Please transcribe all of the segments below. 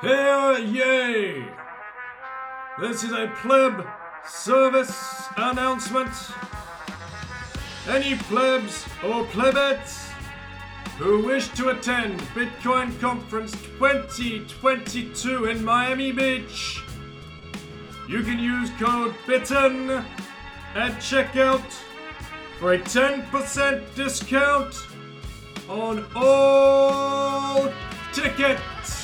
Hear ye! This is a pleb service announcement. Any plebs or plebettes who wish to attend Bitcoin Conference 2022 in Miami Beach, you can use code BITTEN at checkout for a 10% discount on all tickets.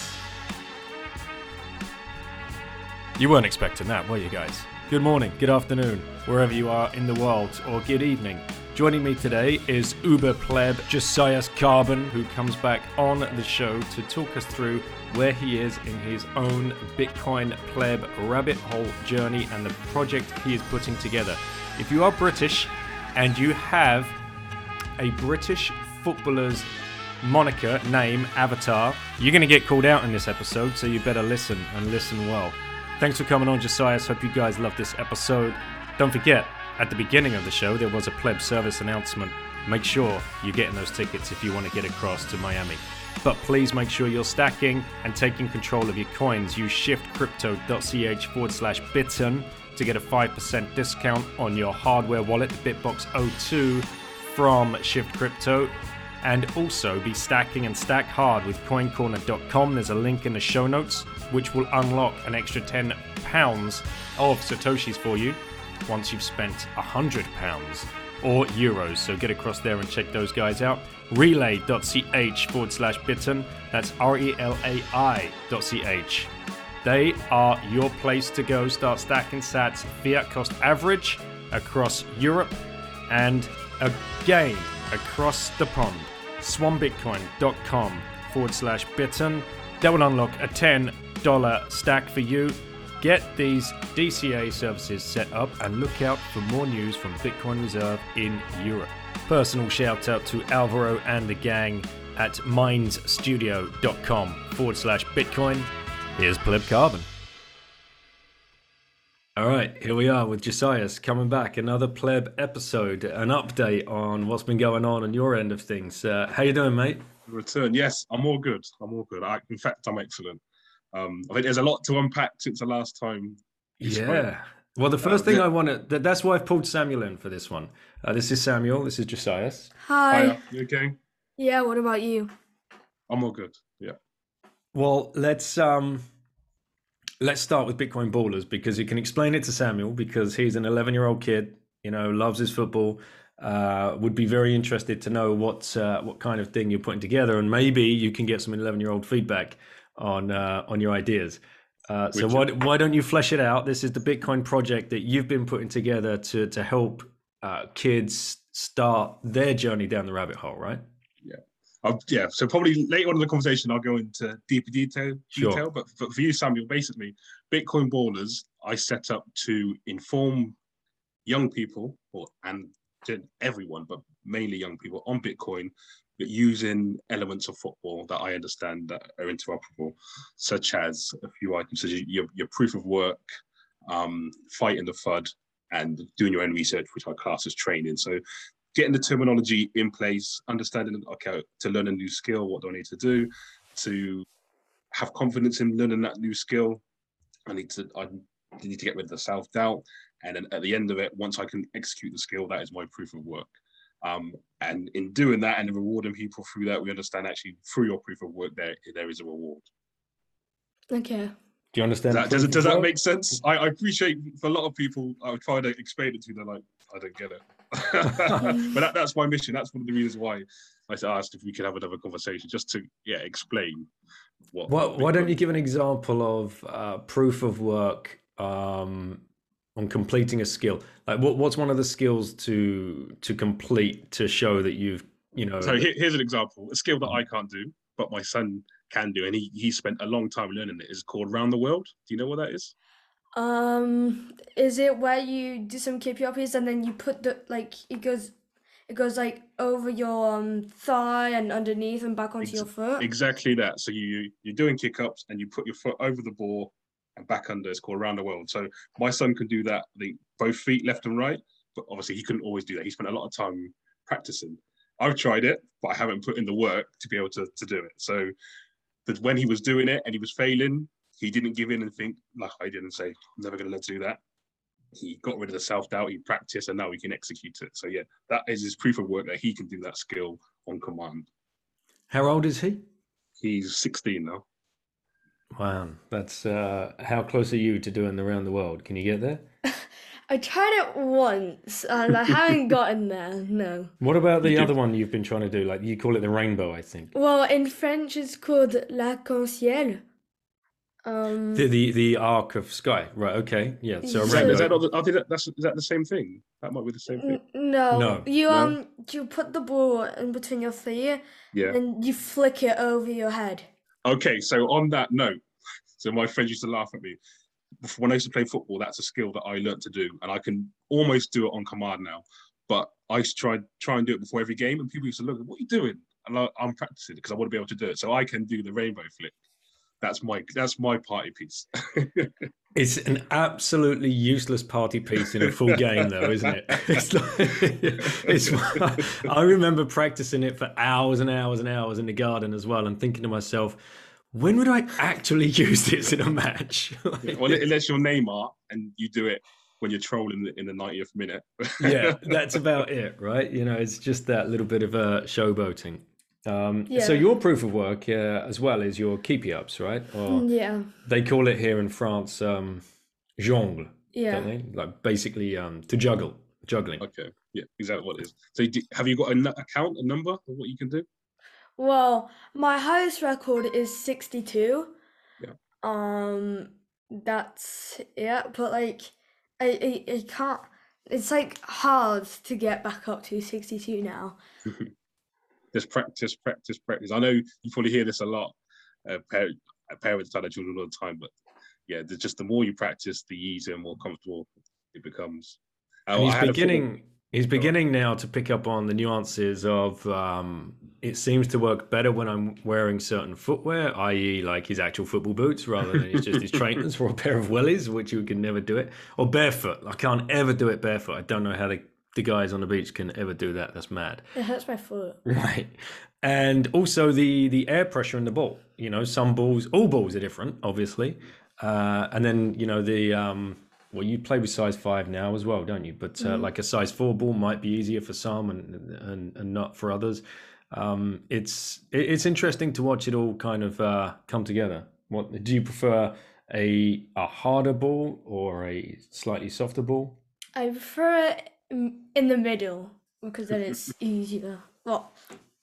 You weren't expecting that, were you guys? Good morning, good afternoon, wherever you are in the world, or good evening. Joining me today is Uber pleb Josias Carbon, who comes back on the show to talk us through where he is in his own Bitcoin pleb rabbit hole journey and the project he is putting together. If you are British and you have a British footballer's moniker, name, avatar, you're going to get called out in this episode, so you better listen and listen well. Thanks for coming on, Josias. Hope you guys loved this episode. Don't forget, at the beginning of the show, there was a pleb service announcement. Make sure you're getting those tickets if you want to get across to Miami. But please make sure you're stacking and taking control of your coins. Use shiftcrypto.ch forward slash bitten to get a 5% discount on your hardware wallet, the Bitbox 02 from Shift Crypto. And also be stacking and stack hard with coincorner.com. There's a link in the show notes which will unlock an extra 10 pounds of Satoshis for you once you've spent 100 pounds or euros. So get across there and check those guys out. Relai.ch forward slash bitten. That's R E L A I dot ch. They are your place to go. Start stacking sats, fiat cost average across Europe and again across the pond. Swanbitcoin.com forward slash bitten. That will unlock a $10 stack for you. Get these DCA services set up and look out for more news from Bitcoin Reserve in Europe. Personal shout out to Alvaro and the gang at mindsstudio.com forward slash Bitcoin. Here's Pleb Carbon. All right, here we are with Josias coming back. Another pleb episode, an update on what's been going on on your end of things. Uh, how you doing, mate? Return. Yes, I'm all good. I'm all good. I, in fact, I'm excellent. Um, I think there's a lot to unpack since the last time. we spoke. Yeah. Well, the first Uh, thing yeah. I want to, that, that's why I've pulled Samuel in for this one. Uh, this is Samuel. This is Josias. Hi. Hiya, you okay? Yeah, what about you? I'm all good. Yeah. Well, let's um, let's start with Bitcoin Ballers because you can explain it to Samuel because he's an 11 year old kid, you know, loves his football. Uh, would be very interested to know what uh, what kind of thing you're putting together, and maybe you can get some 11 year old feedback on uh, on your ideas. Uh, so why why don't you flesh it out? This is the Bitcoin project that you've been putting together to to help uh, kids start their journey down the rabbit hole, right? I'll, yeah. So probably later on in the conversation, I'll go into deeper detail. Sure. detail but for, for you, Samuel, basically, Bitcoin Ballers, I set up to inform young people, or and everyone, but mainly young people, on Bitcoin, but using elements of football that I understand that are interoperable, such as a few items, such as your, your proof of work, um, fighting the FUD, and doing your own research, which our class as training. So getting the terminology in place, understanding okay, to learn a new skill, what do I need to do to have confidence in learning that new skill? I need to I need to get rid of the self doubt, and then at the end of it, once I can execute the skill, that is my proof of work. Um, and in doing that and rewarding people through that, we understand actually through your proof of work there there is a reward. Okay. Do you understand? Does that, does, it- does that make sense? I, I appreciate for a lot of people, I would try to explain it to, they're like, I don't get it. but that, that's my mission. That's one of the reasons why I asked if we could have another conversation, just to yeah explain what. Why, why don't you give an example of uh, proof of work um, on completing a skill? Like, what, what's one of the skills to to complete to show that you've you know? So here, here's an example: a skill that I can't do. but my son can do, and he he spent a long time learning. It's called Round the World. Do you know what that is? Um, is it where you do some keepy ups and then you put the like it goes, it goes like over your um, thigh and underneath and back onto Ex- your foot. Exactly that. So you you're doing kick ups and you put your foot over the ball and back under. It's called Around the World. So my son can do that. I think both feet left and right, but obviously he couldn't always do that. He spent a lot of time practicing. I've tried it, but I haven't put in the work to be able to, to do it. So that when he was doing it and he was failing, he didn't give in and think like I didn't say, I'm never gonna let do that. He got rid of the self-doubt, he practiced and now he can execute it. So yeah, that is his proof of work that he can do that skill on command. How old is he? He's 16 now. Wow, that's uh, how close are you to doing the round the world? Can you get there? I tried it once and I haven't gotten there. No. What about the You do- other one you've been trying to do? Like you call it the rainbow, I think. Well, in French, it's called l'arc-en-ciel. Um, The the, the arc of sky, right? Okay, yeah. So a So- Is that, rainbow. is that, not the, I think that, that's, is that the same thing? That might be the same thing. n- no, No. you No? um, you put the ball in between your feet Yeah. and you flick it over your head. Okay, so on that note, so my friends used to laugh at me. When I used to play football, that's a skill that I learned to do, and I can almost do it on command now. But I used to try try and do it before every game, and people used to look, "What are you doing?" And I, I'm practicing because I want to be able to do it, so I can do the rainbow flip. That's my that's my party piece. It's an absolutely useless party piece in a full game, though, isn't it? It's like, it's. I remember practicing it for hours and hours and hours in the garden as well, and thinking to myself, when would I actually use this in a match? Like, well, unless you're Neymar and you do it when you're trolling in the 90th minute. yeah, that's about it, right? You know, it's just that little bit of uh, showboating. Um, So your proof of work, uh, as well, is your keepy ups, right? Or Yeah, they call it here in France, um, jongle, yeah. don't they? Like basically um, to juggle, juggling. okay, yeah, exactly what it is. So, do, have you got a n- account, a number of what you can do? Well, my highest record is 62. Yeah. Um, that's yeah, but like, I, I, I can't. It's like hard to get back up to 62 now. just practice, practice, practice. I know you probably hear this a lot. Uh, uh, parents tell their children all the time, but yeah, just the more you practice, the easier and more comfortable it becomes. Oh, he's beginning. He's beginning now to pick up on the nuances of. Um, it seems to work better when I'm wearing certain footwear, i.e., like his actual football boots, rather than it's just his trainers or a pair of wellies, which you can never do it, or barefoot. I can't ever do it barefoot. I don't know how the, the guys on the beach can ever do that. That's mad. It hurts my foot. Right. And also the the air pressure in the ball. You know, some balls, all balls are different, obviously. Uh, and then you know the um, well, you play with size five now as well, don't you? But uh, like a size four ball might be easier for some and and, and not for others. Um, it's it's interesting to watch it all kind of uh, come together. What do you prefer? A a harder ball or a slightly softer ball? I prefer in in the middle because then it's easier. Well,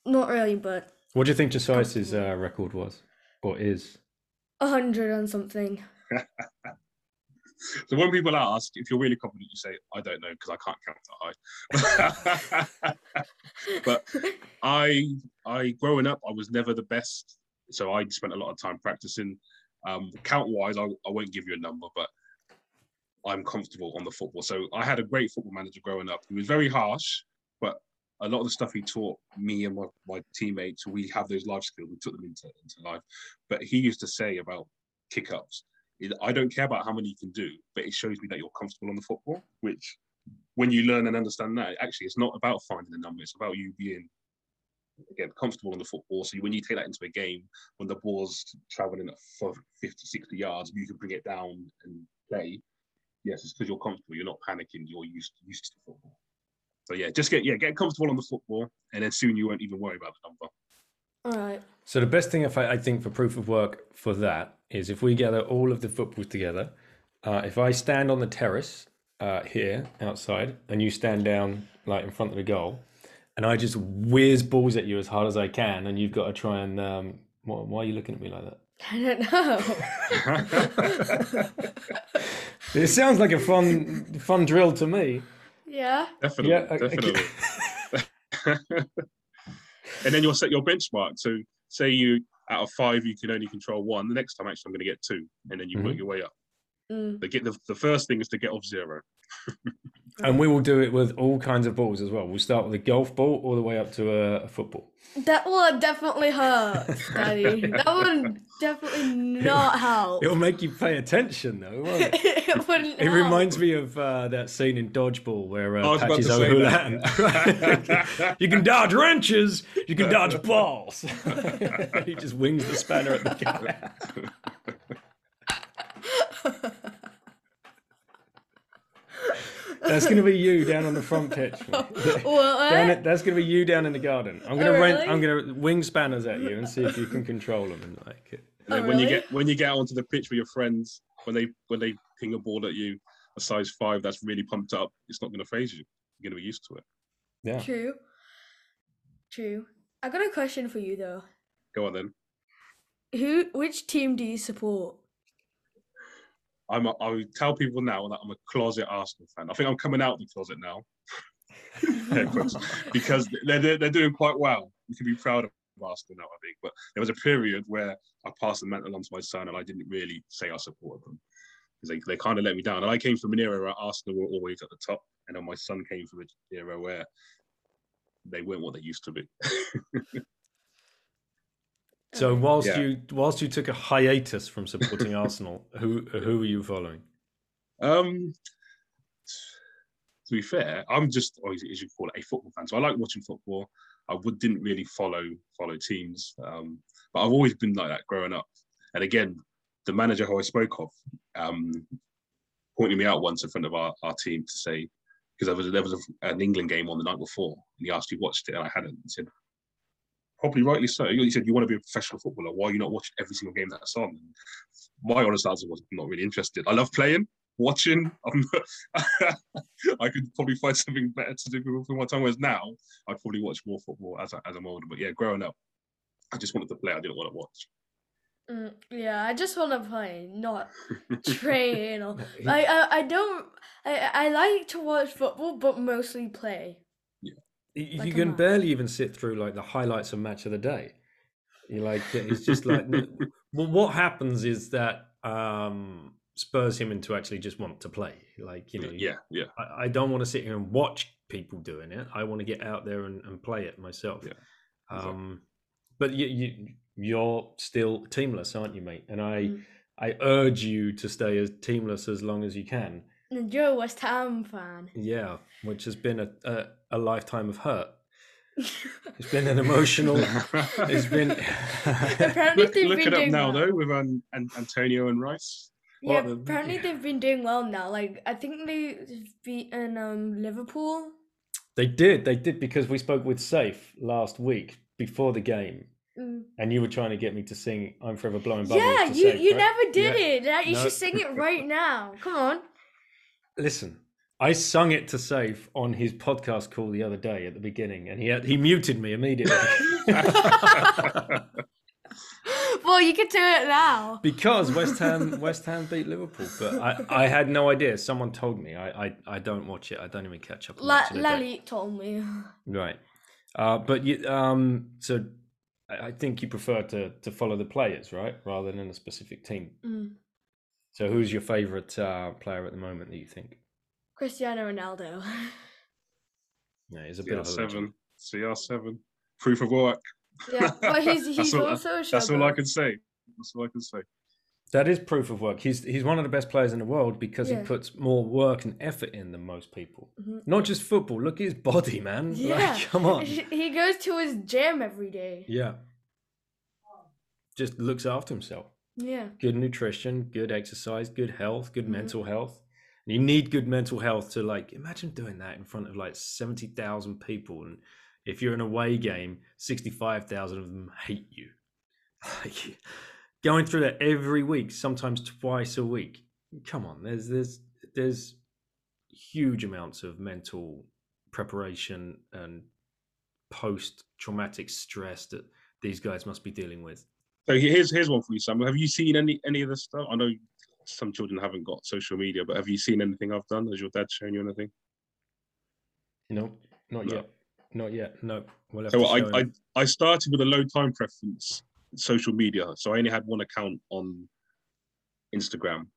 not really, but What do you think Josiah's uh, record was or is? a hundred and something. So when people ask if you're really confident, you say, "I don't know because I can't count that high." but I, I growing up, I was never the best, so I spent a lot of time practicing. Um, count wise, I, I won't give you a number, but I'm comfortable on the football. So I had a great football manager growing up. He was very harsh, but a lot of the stuff he taught me and my, my teammates, we have those life skills. We took them into, into life. But he used to say about kick ups, I don't care about how many you can do, but it shows me that you're comfortable on the football, which when you learn and understand that, actually, it's not about finding a number. It's about you being, again, comfortable on the football. So when you take that into a game, when the ball's traveling at 50, 60 yards, you can bring it down and play. Yes, it's because you're comfortable. You're not panicking. You're used used to football. So yeah, just get yeah get comfortable on the football, and then soon you won't even worry about the number. All right. So the best thing if I, I think for proof of work for that is if we gather all of the footballs together. Uh, if I stand on the terrace uh, here outside, and you stand down like in front of the goal, and I just whiz balls at you as hard as I can, and you've got to try and um, why, why are you looking at me like that? I don't know. It sounds like a fun fun drill to me. yeah. Definitely, Yeah, I- I- definitely. and then you'll set your benchmark. So say you out of five you can only control one. The next time actually I'm going to get two, and then you work Mhm. your way up. Mm. They get the, the first thing is to get off zero. And we will do it with all kinds of balls as well. We'll start with a golf ball all the way up to a, a football. That will definitely hurt, Daddy. that would definitely not help. It'll make you pay attention, though. Won't it? it wouldn't. It help. reminds me of uh, that scene in Dodgeball where I uh, Patches to say O'Houlihan. you can dodge wrenches, you can dodge balls. he just wings the spanner at the guy. That's gonna be you down on the front pitch. mate. What? Down it, that's gonna be you down in the garden. I'm gonna Oh, rent. really? I'm gonna wing spanners at you and see if you can control them and like it. And then Oh, when you get when you get onto the pitch with your friends, when they when they ping a ball at you, a size five that's really pumped up, it's not going to phase you. You're going to be used to it. Yeah. True. True. I got a question for you though. Go on then. Who? Which team do you support? I'm a, I would tell people now that I'm a closet Arsenal fan. I think I'm coming out of the closet now. Because they're, they're they're doing quite well. You can be proud of Arsenal now, I think. But there was a period where I passed the mantle on to my son, and I didn't really say I supported them because they, they kind of let me down. And I came from an era where Arsenal were always at the top, and then my son came from an era where they weren't what they used to be. So whilst Yeah. you whilst you took a hiatus from supporting Arsenal, who who were you following? Um, to be fair, I'm just, or as you call it, a football fan. So I like watching football. I would didn't really follow follow teams, um, but I've always been like that growing up. And again, the manager who I spoke of um, pointed me out once in front of our, our team to say because there was there was a, an England game on the night before, and he asked if you watched it, and I hadn't. He said, probably rightly so. You said, you want to be a professional footballer. Why are you not watching every single game that's on? And my honest answer was, not really interested. I love playing, watching. I could probably find something better to do with my time. Whereas now, I'd probably watch more football as, I, as I'm older. But yeah, growing up, I just wanted to play. I didn't want to watch. Mm, yeah, I just want to play, not train. Or, I, I I don't. I I like to watch football, but mostly play. Y- You Like can man. barely even sit through like the highlights of match of the day. You like it's just like well, what happens is that um spurs him into actually just want to play. Like you know, yeah, yeah. I, I don't want to sit here and watch people doing it. I want to get out there and, and play it myself. Yeah, exactly. Um, but you, you you're still teamless, aren't you, mate? And I Mm. I urge you to stay as teamless as long as you can. And you're a West Ham fan. Yeah, which has been a a, a lifetime of hurt. It's been an emotional. It's been. Apparently look they've look been it up doing now well. though with um, An- Antonio and Rice. Yeah, Well, the- apparently yeah. they've been doing well now. Like I think they've beaten um Liverpool. they did. They did because we spoke with Safe last week before the game, Mm. and you were trying to get me to sing "I'm Forever Blowing Bubbles." Yeah, to you Safe, you right? never did Yeah. it. Like, You No. should sing it right now. Come on. Listen, I sung it to Safe on his podcast call the other day at the beginning, and he had, he muted me immediately well, you could do it now. because West Ham West Ham beat Liverpool. But I, I had no idea. Someone told me. I, I, I don't watch it. I don't even catch up. La- match of the day. Lally told me. Right. Uh, but you, um, so I I think you prefer to to follow the players, right, rather than a specific team. Mm. So who's your favorite uh, player at the moment that you think? Cristiano Ronaldo. Yeah, he's a bit of a legend. CR7. CR7. Proof of work. yeah, but he's he's That's all- also a That's all I can say. That's all I can say. That is proof of work. He's he's one of the best players in the world because Yeah. he puts more work and effort in than most people. Mhm. Not just football. Look at his body, man. Yeah, Like, come on. He goes to his gym every day. Yeah. Just looks after himself. Yeah. Good nutrition, good exercise, good health, good Mhm. mental health. And you need good mental health to like imagine doing that in front of like 70,000 people and if you're in an away game, 65,000 of them hate you. Like going through that every week, sometimes twice a week. Come on, there's there's there's huge amounts of mental preparation and post traumatic stress that these guys must be dealing with. So here's here's one for you, Sam. Have you seen any any of this stuff? I know some children haven't got social media, but have you seen anything I've done? Has your dad shown you anything? No, not No. yet. not yet. No. We'll So I, I. I started with a low time preference social media. So I only had one account on Instagram.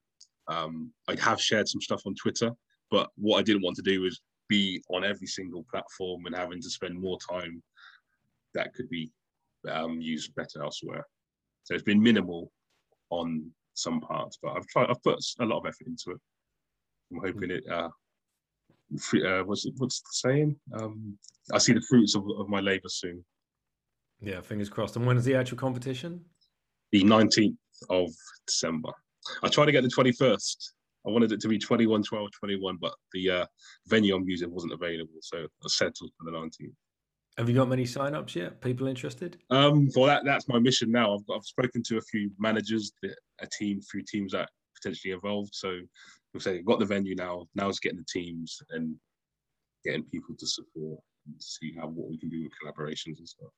Um, I have shared some stuff on Twitter, but what I didn't want to do was be on every single platform and having to spend more time that could be um, used better elsewhere. So it's been minimal on some parts, but I've tried. I've put a lot of effort into it. I'm hoping it. Uh, free, uh, what's it, what's the saying? Um, I see the fruits of, of my labour soon. Yeah, fingers crossed. And when is the actual competition? the 19th of December. I tried to get the 21st. I wanted it to be 21, 12, 21, but the uh, venue I'm using wasn't available. So I settled for the 19th. Have you got many sign-ups yet? People interested? Um, well, that, that's my mission now. I've, I've spoken to a few managers, a team, few teams that potentially involved. So we've said, got the venue now. Now it's getting the teams and getting people to support and see how what we can do with collaborations and stuff.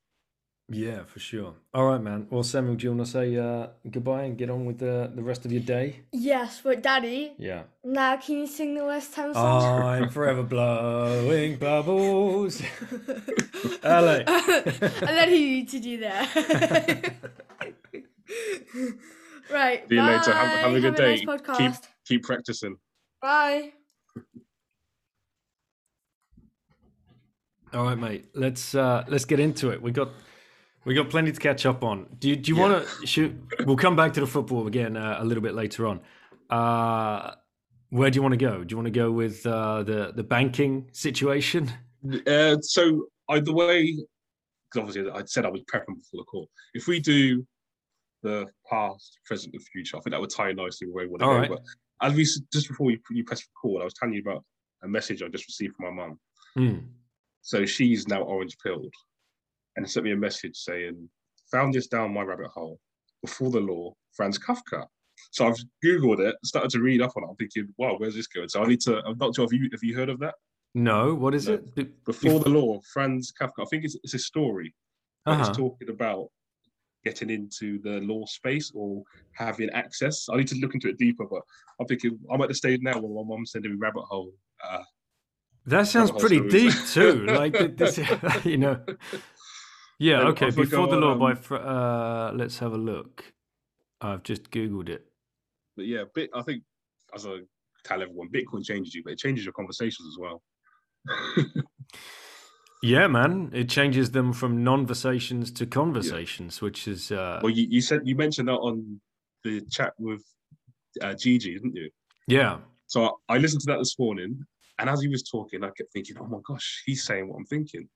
Yeah, for sure. All right, man. Well, Samuel, do you want to say uh, goodbye and get on with the, the rest of your day? Yes, but Daddy, Yeah. now can you sing the West Ham song? I'm forever blowing bubbles. LA. I let you to do that. right. See you later. Have, have a good nice day. podcast. keep keep practicing. Bye. All right, mate. Let's uh, let's get into it. We got we got plenty to catch up on. Do you, do you Yeah. want to shoot? We'll come back to the football again uh, a little bit later on. Uh, where do you want to go? Do you want to go with uh, the the banking situation? Uh, so I, the way, because obviously I said I was prepping before the call. If we do the past, present, and future, I think that would tie in nicely where we want to All go. right. But as we just before you, you press record, I was telling you about a message I just received from my mum. Hmm. So she's now orange pilled, and sent me a message saying, "Found this down my rabbit hole. Before the law, Franz Kafka." So I've googled it, started to read up on it. I'm thinking, "Wow, where's this going?" So I need to. I'm not sure if you have you heard of that. No, what is No. it? Be- Before the law, Franz Kafka. I think it's, it's a story. Uh-huh. It's talking about getting into the law space or having access. I need to look into it deeper, but I'm thinking I'm at the stage now where my mum's sending me rabbit hole. Uh, That sounds Rabbit pretty deep too. Like this, you know. Yeah. Okay. Before the law by. um, Fr- Uh, let's have a look. I've just googled it. but yeah, bit. I think as I tell everyone, Bitcoin changes you, but it changes your conversations as well. Yeah, man. It changes them from non-versations to conversations, which is uh, well, you, you said you mentioned that on the chat with uh, Gigi, didn't you? yeah. So I listened to that this morning, and as he was talking, I kept thinking, "Oh my gosh, he's saying what I'm thinking."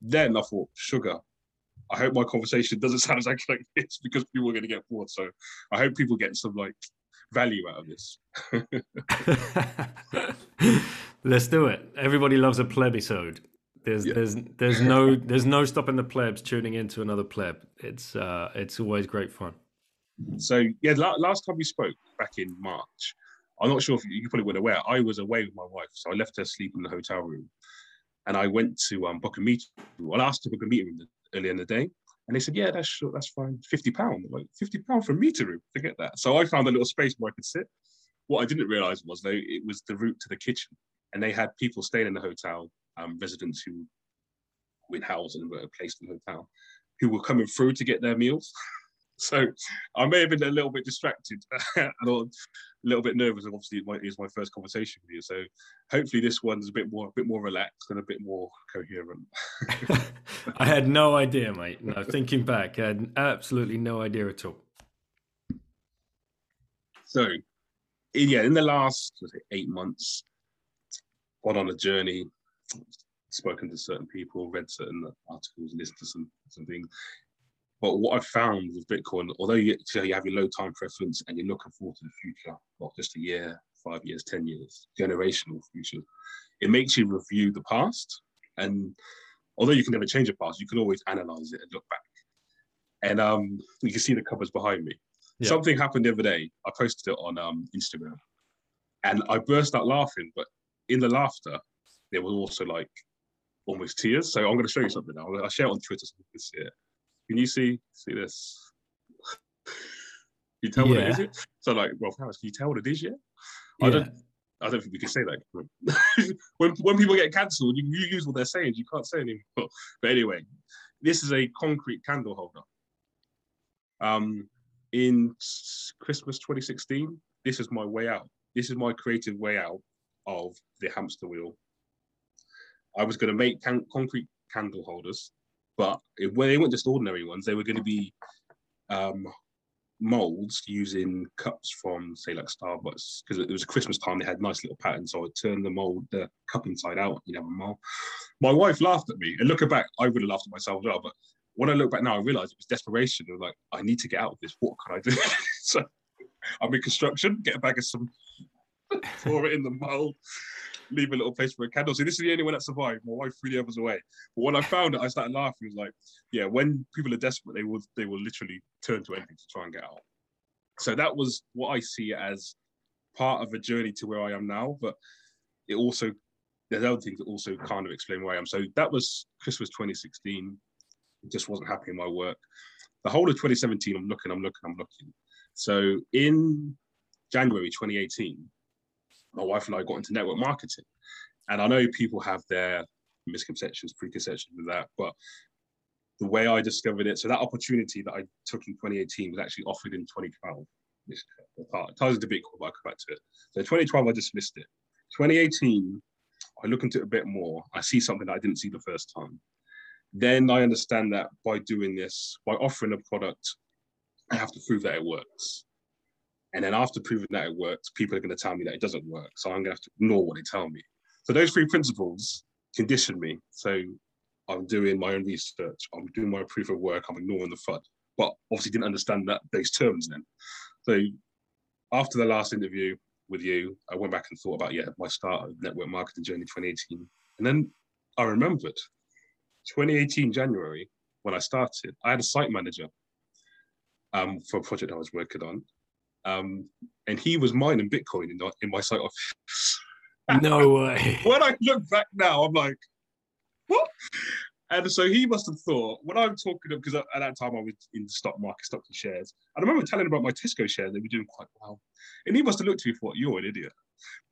Then I thought, "Sugar, I hope my conversation doesn't sound exactly like this because people are going to get bored." So I hope people get some like value out of this. Let's do it. Everybody loves a plebisode. There's Yeah. there's there's no there's no stopping the plebs tuning into another pleb. It's uh it's always great fun. So yeah, la- last time we spoke back in March, I'm not sure if you, probably weren't aware. I was away with my wife, so I left her sleep in the hotel room, and I went to um, book a meeting. Well, I asked to book a meeting room the- earlier in the day, and they said, "Yeah, that's sure, that's fine. Fifty pound, like fifty pound for a meeting room. Forget that." So I found a little space where I could sit. What I didn't realize was though it was the route to the kitchen, and they had people staying in the hotel, um, residents who were housed and were placed in the hotel, who were coming through to get their meals. So I may have been a little bit distracted and little bit nervous. Obviously, it was my first conversation with you. So hopefully, this one's a bit more, a bit more relaxed and a bit more coherent. I had no idea, mate. No, thinking back, I had absolutely no idea at all. So, yeah, in the last it eight months, gone on a journey, spoken to certain people, read certain articles, listened to some some things. But what I've found with Bitcoin, although you, so you have your low time preference and you're looking forward to the future, not just a year, five years, 10 years, generational future, it makes you review the past. And although you can never change the past, you can always analyze it and look back. And um, you can see the covers behind me. Yeah. Something happened the other day. I posted it on um, Instagram and I burst out laughing. But in the laughter, there was also like almost tears. So I'm going to show you something now. I'll share it on Twitter so you can see it. Can you see see this? You tell what it Yet? So like, well, Harris, can you tell what it is yet? I don't. I don't think we can say that. when when people get cancelled, you, you use what they're saying. You can't say anymore. But anyway, this is a concrete candle holder. Um, in Christmas 2016, this is my way out. This is my creative way out of the hamster wheel. I was going to make can- concrete candle holders, but it, well, they weren't just ordinary ones. They were going to be um, molds using cups from say like Starbucks because it was Christmas time. They had nice little patterns, so I turned the mold, the cup inside out. You know, a mold. My wife laughed at me, and looking back, I would have laughed at myself as well. But when I look back now, I realized it was desperation. It was like, I need to get out of this. What can I do? so I'm in construction, get a bag of some, pour it in the mold, leave a little place for a candle. So this is the only one that survived. My wife threw the others away. But when I found it, I started laughing. It was like, yeah, when people are desperate, they will they will literally turn to anything to try and get out. So that was what I see as part of a journey to where I am now. But it also there's other things that also kind of explain where I am. So that was Christmas 2016 just wasn't happy in my work. The whole of 2017, I'm looking, I'm looking, I'm looking. So in January 2018, my wife and I got into network marketing. And I know people have their misconceptions, preconceptions with that, but the way I discovered it, so that opportunity that I took in 2018 was actually offered in 2012. This ties into Bitcoin, but I'll come back to it. So 2012, I dismissed it. 2018, I look into it a bit more. I see something that I didn't see the first time then I understand that by doing this, by offering a product, I have to prove that it works. And then after proving that it works, people are going to tell me that it doesn't work. So I'm going to have to ignore what they tell me. So those three principles condition me. So I'm doing my own research, I'm doing my proof of work, I'm ignoring the FUD. But obviously didn't understand that those terms then. So after the last interview with you, I went back and thought about, yeah, my start of network marketing journey 2018. And then I remembered 2018 January, when I started, I had a site manager um, for a project I was working on. Um, and he was mining Bitcoin in, in my site office. no way. when I look back now, I'm like, what? And so he must have thought, when I'm talking to because at that time I was in the stock market, stocks and shares. And I remember telling him about my Tesco shares, they were doing quite well. And he must have looked at me and thought, you're an idiot.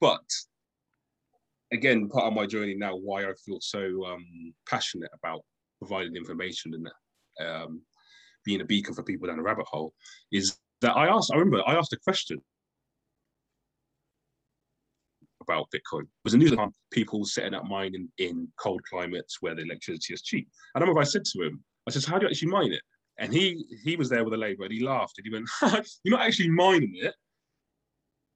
But again, part of my journey now, why I feel so um, passionate about providing information and um, being a beacon for people down a rabbit hole, is that I asked. I remember I asked a question about Bitcoin. It was a news people setting up mining in cold climates where the electricity is cheap. And I remember I said to him, I said, "How do you actually mine it?" And he he was there with a labor and he laughed and he went, "You're not actually mining it."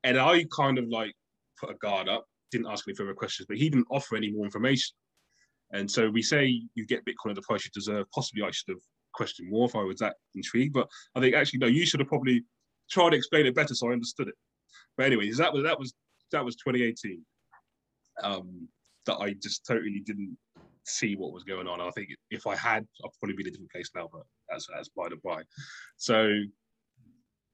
And I kind of like put a guard up didn't ask any further questions, but he didn't offer any more information. And so we say you get Bitcoin at the price you deserve. Possibly I should have questioned more if I was that intrigued, but I think actually no, you should have probably tried to explain it better so I understood it. But anyways, that was that was that was 2018. Um, that I just totally didn't see what was going on. I think if I had, I'd probably be in a different place now, but that's that's by the by. So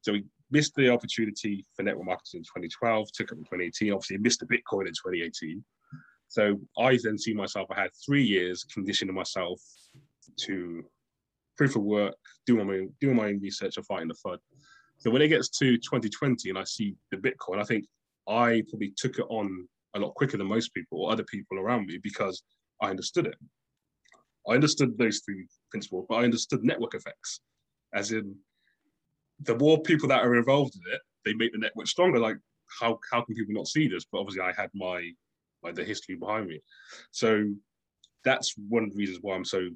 so we missed the opportunity for network marketing in 2012, took it in 2018, obviously missed the Bitcoin in 2018. So I then see myself, I had three years conditioning myself to proof of work, doing my, own, doing my own research and fighting the FUD. So when it gets to 2020 and I see the Bitcoin, I think I probably took it on a lot quicker than most people or other people around me because I understood it. I understood those three principles, but I understood network effects, as in the more people that are involved in it, they make the network stronger. Like how how can people not see this? But obviously, I had my like the history behind me, so that's one of the reasons why I'm so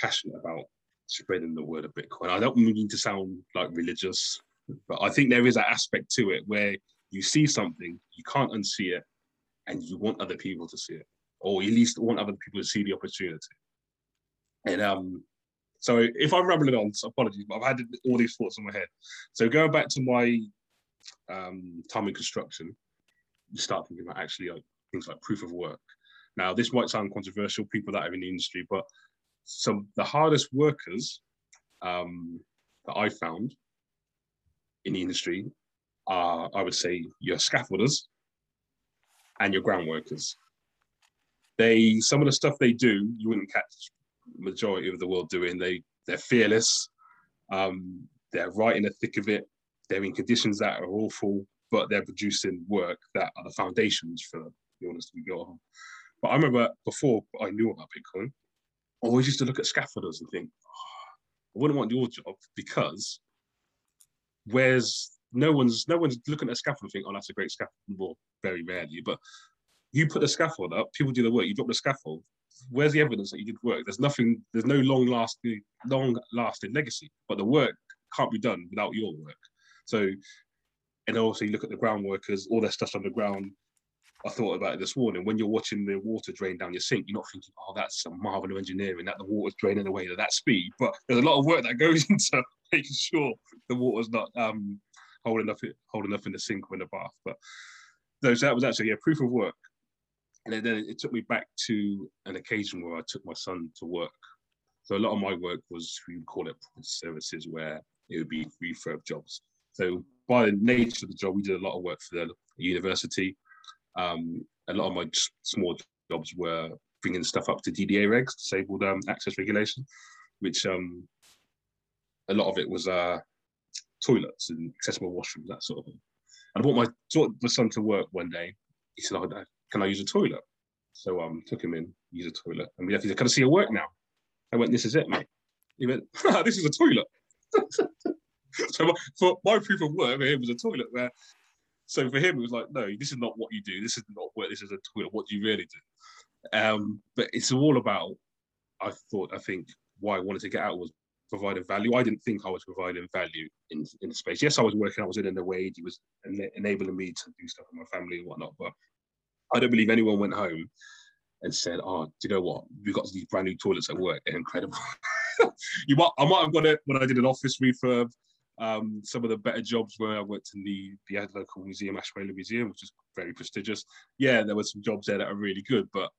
passionate about spreading the word of Bitcoin. I don't mean to sound like religious, but I think there is that aspect to it where you see something, you can't unsee it, and you want other people to see it, or at least want other people to see the opportunity. And um, so if I'm rambling on, so apologies, but I've had all these thoughts in my head. So going back to my um, time in construction, you start thinking about actually like things like proof of work. Now, this might sound controversial, people that are in the industry, but some the hardest workers um, that I found in the industry are, I would say, your scaffolders and your ground workers. They some of the stuff they do you wouldn't catch majority of the world doing. They they're fearless. Um, they're right in the thick of it. They're in conditions that are awful. but they're producing work that are the foundations for the honest be built on. But I remember before I knew about Bitcoin, always used to look at scaffolders and think, oh, I wouldn't want your job because where's no one's no one's looking at a scaffold and think, oh, that's a great scaffold. Well, very rarely, but you put the scaffold up, people do the work, you drop the scaffold. Where's the evidence that you did work? There's nothing, there's no long lasting, long lasting legacy, but the work can't be done without your work. So, and also you look at the ground workers, all their stuff's underground. I thought about it this morning. When you're watching the water drain down your sink, you're not thinking, "Oh, that's a marvel of engineering that the water's draining away at that speed." But there's a lot of work that goes into making sure the water's not um, holding up, holding up in the sink or in the bath. But those that was actually a proof of work, and then it took me back to an occasion where I took my son to work. So a lot of my work was we would call it services, where it would be refurb jobs. So by the nature of the job, we did a lot of work for the university. Um, a lot of my small jobs were bringing stuff up to DDA regs, disabled um, access regulation, which um, a lot of it was uh, toilets and accessible washrooms, that sort of thing. And I brought my, my son to work one day. He said, oh, can I use a toilet? So um, took him in, use a toilet. And we left, he said, can I see your work now? I went, this is it, mate. He went, this is a toilet. so for my proof of work him was a toilet where so for him it was like no this is not what you do. This is not what this is a toilet what do you really do. Um but it's all about i thought i think why i wanted to get out was providing value. I didn't think i was providing value in in the space. Yes i was working i was in the wage. He was enabling me to do stuff with my family and whatnot but i don't believe anyone went home and said oh do you know what? We've got these brand new toilets at work. They're incredible. You might, I might have got it when I did an office refurb. Um, some of the better jobs where I worked in the the local museum, Ashmolean Museum, which is very prestigious. Yeah, there were some jobs there that are really good, but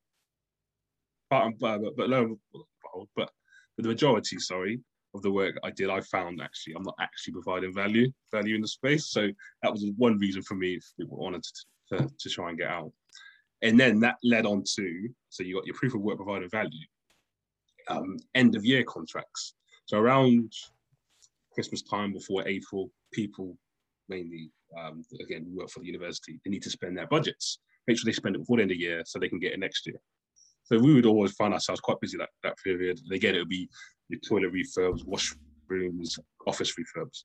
but but but, but, but the majority, sorry, of the work I did, I found actually I'm not actually providing value value in the space. So that was one reason for me if wanted to, to, to try and get out. And then that led on to so you got your proof of work providing value um, end of year contracts. So around Christmas time before April, people mainly, um, again, work for the university, they need to spend their budgets, make sure they spend it before the end of the year so they can get it next year. So we would always find ourselves quite busy that, that period. And again, it would be your toilet refurbs, washrooms, office refurbs.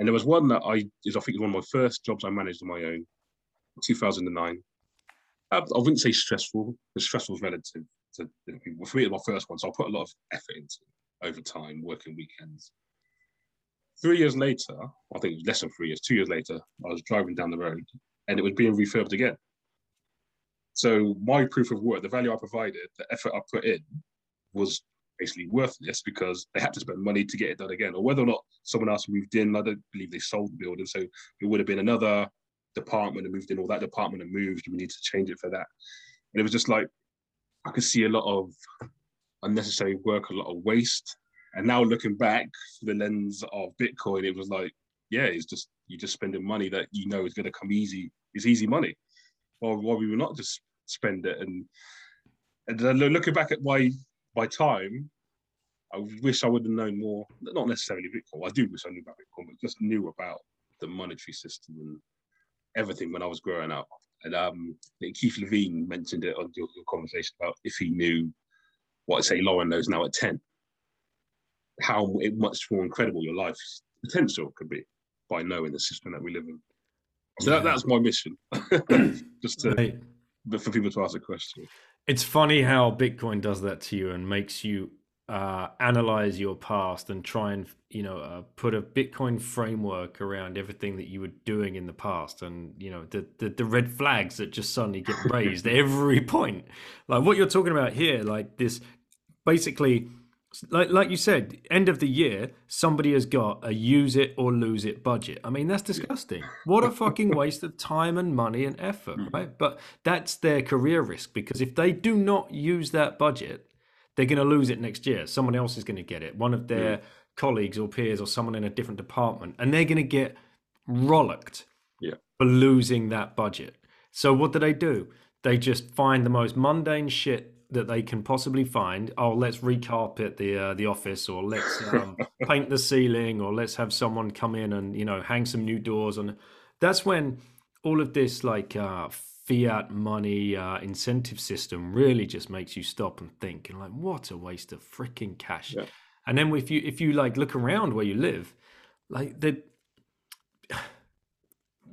And there was one that I is I think one of my first jobs I managed on my own, 2009. I, I wouldn't say stressful, but stressful is relative to, for me, it was my first one, so I put a lot of effort into it over time, working weekends. Three years later, I think it was less than three years, two years later, I was driving down the road and it was being refurbed again. So my proof of work, the value I provided, the effort I put in was basically worthless because they had to spend money to get it done again. Or whether or not someone else moved in, I don't believe they sold the building. So it would have been another department that moved in, or that department that moved. We need to change it for that. And it was just like I could see a lot of unnecessary work, a lot of waste. And now looking back through the lens of Bitcoin, it was like, yeah, it's just you're just spending money that you know is going to come easy. It's easy money. Or why we would not just spend it. And and looking back at my my time, I wish I would have known more. Not necessarily Bitcoin. I do wish I knew about Bitcoin, but just knew about the monetary system and everything when I was growing up. And um, Keith Levine mentioned it on your, your, conversation about if he knew what say Lauren knows now at 10, how much more incredible your life's potential could be by knowing the system that we live in. So yeah. that, that's my mission, just to, right. for people to ask a question. It's funny how Bitcoin does that to you and makes you uh, analyze your past and try and you know uh, put a Bitcoin framework around everything that you were doing in the past, and you know the the, the red flags that just suddenly get raised every point. Like what you're talking about here, like this, basically. Like, like you said, end of the year, somebody has got a use it or lose it budget. I mean, that's disgusting. What a fucking waste of time and money and effort, mm. right? But that's their career risk because if they do not use that budget, they're going to lose it next year. Someone else is going to get it. One of their mm. colleagues or peers or someone in a different department, and they're going to get rollocked yeah. for losing that budget. So what do they do? They just find the most mundane shit that they can possibly find. Oh, let's recarpet the uh, the office, or let's um, paint the ceiling, or let's have someone come in and you know hang some new doors And That's when all of this like uh, fiat money uh, incentive system really just makes you stop and think and like, what a waste of freaking cash. Yeah. And then if you if you like look around where you live, like the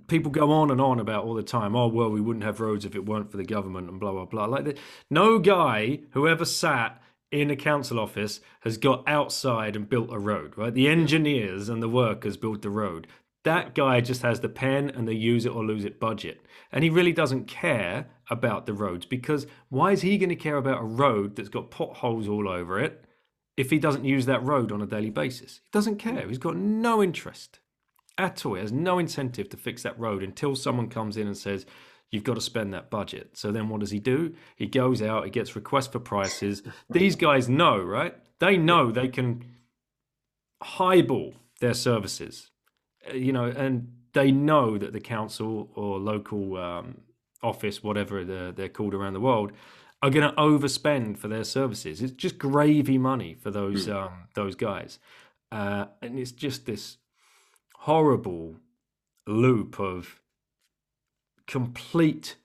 people go on and on about all the time. Oh well, we wouldn't have roads if it weren't for the government and blah blah blah. Like the, no guy who ever sat in a council office has got outside and built a road. Right, the engineers and the workers built the road. That guy just has the pen and the use it or lose it budget. And he really doesn't care about the roads because why is he going to care about a road that's got potholes all over it if he doesn't use that road on a daily basis? He doesn't care. He's got no interest at all. He has no incentive to fix that road until someone comes in and says, You've got to spend that budget. So then what does he do? He goes out, he gets requests for prices. These guys know, right? They know they can highball their services, uh, you know, and they know that the council or local um, office, whatever they're, they're called around the world, are going to overspend for their services. It's just gravy money for those um, those guys, uh, and it's just this horrible loop of complete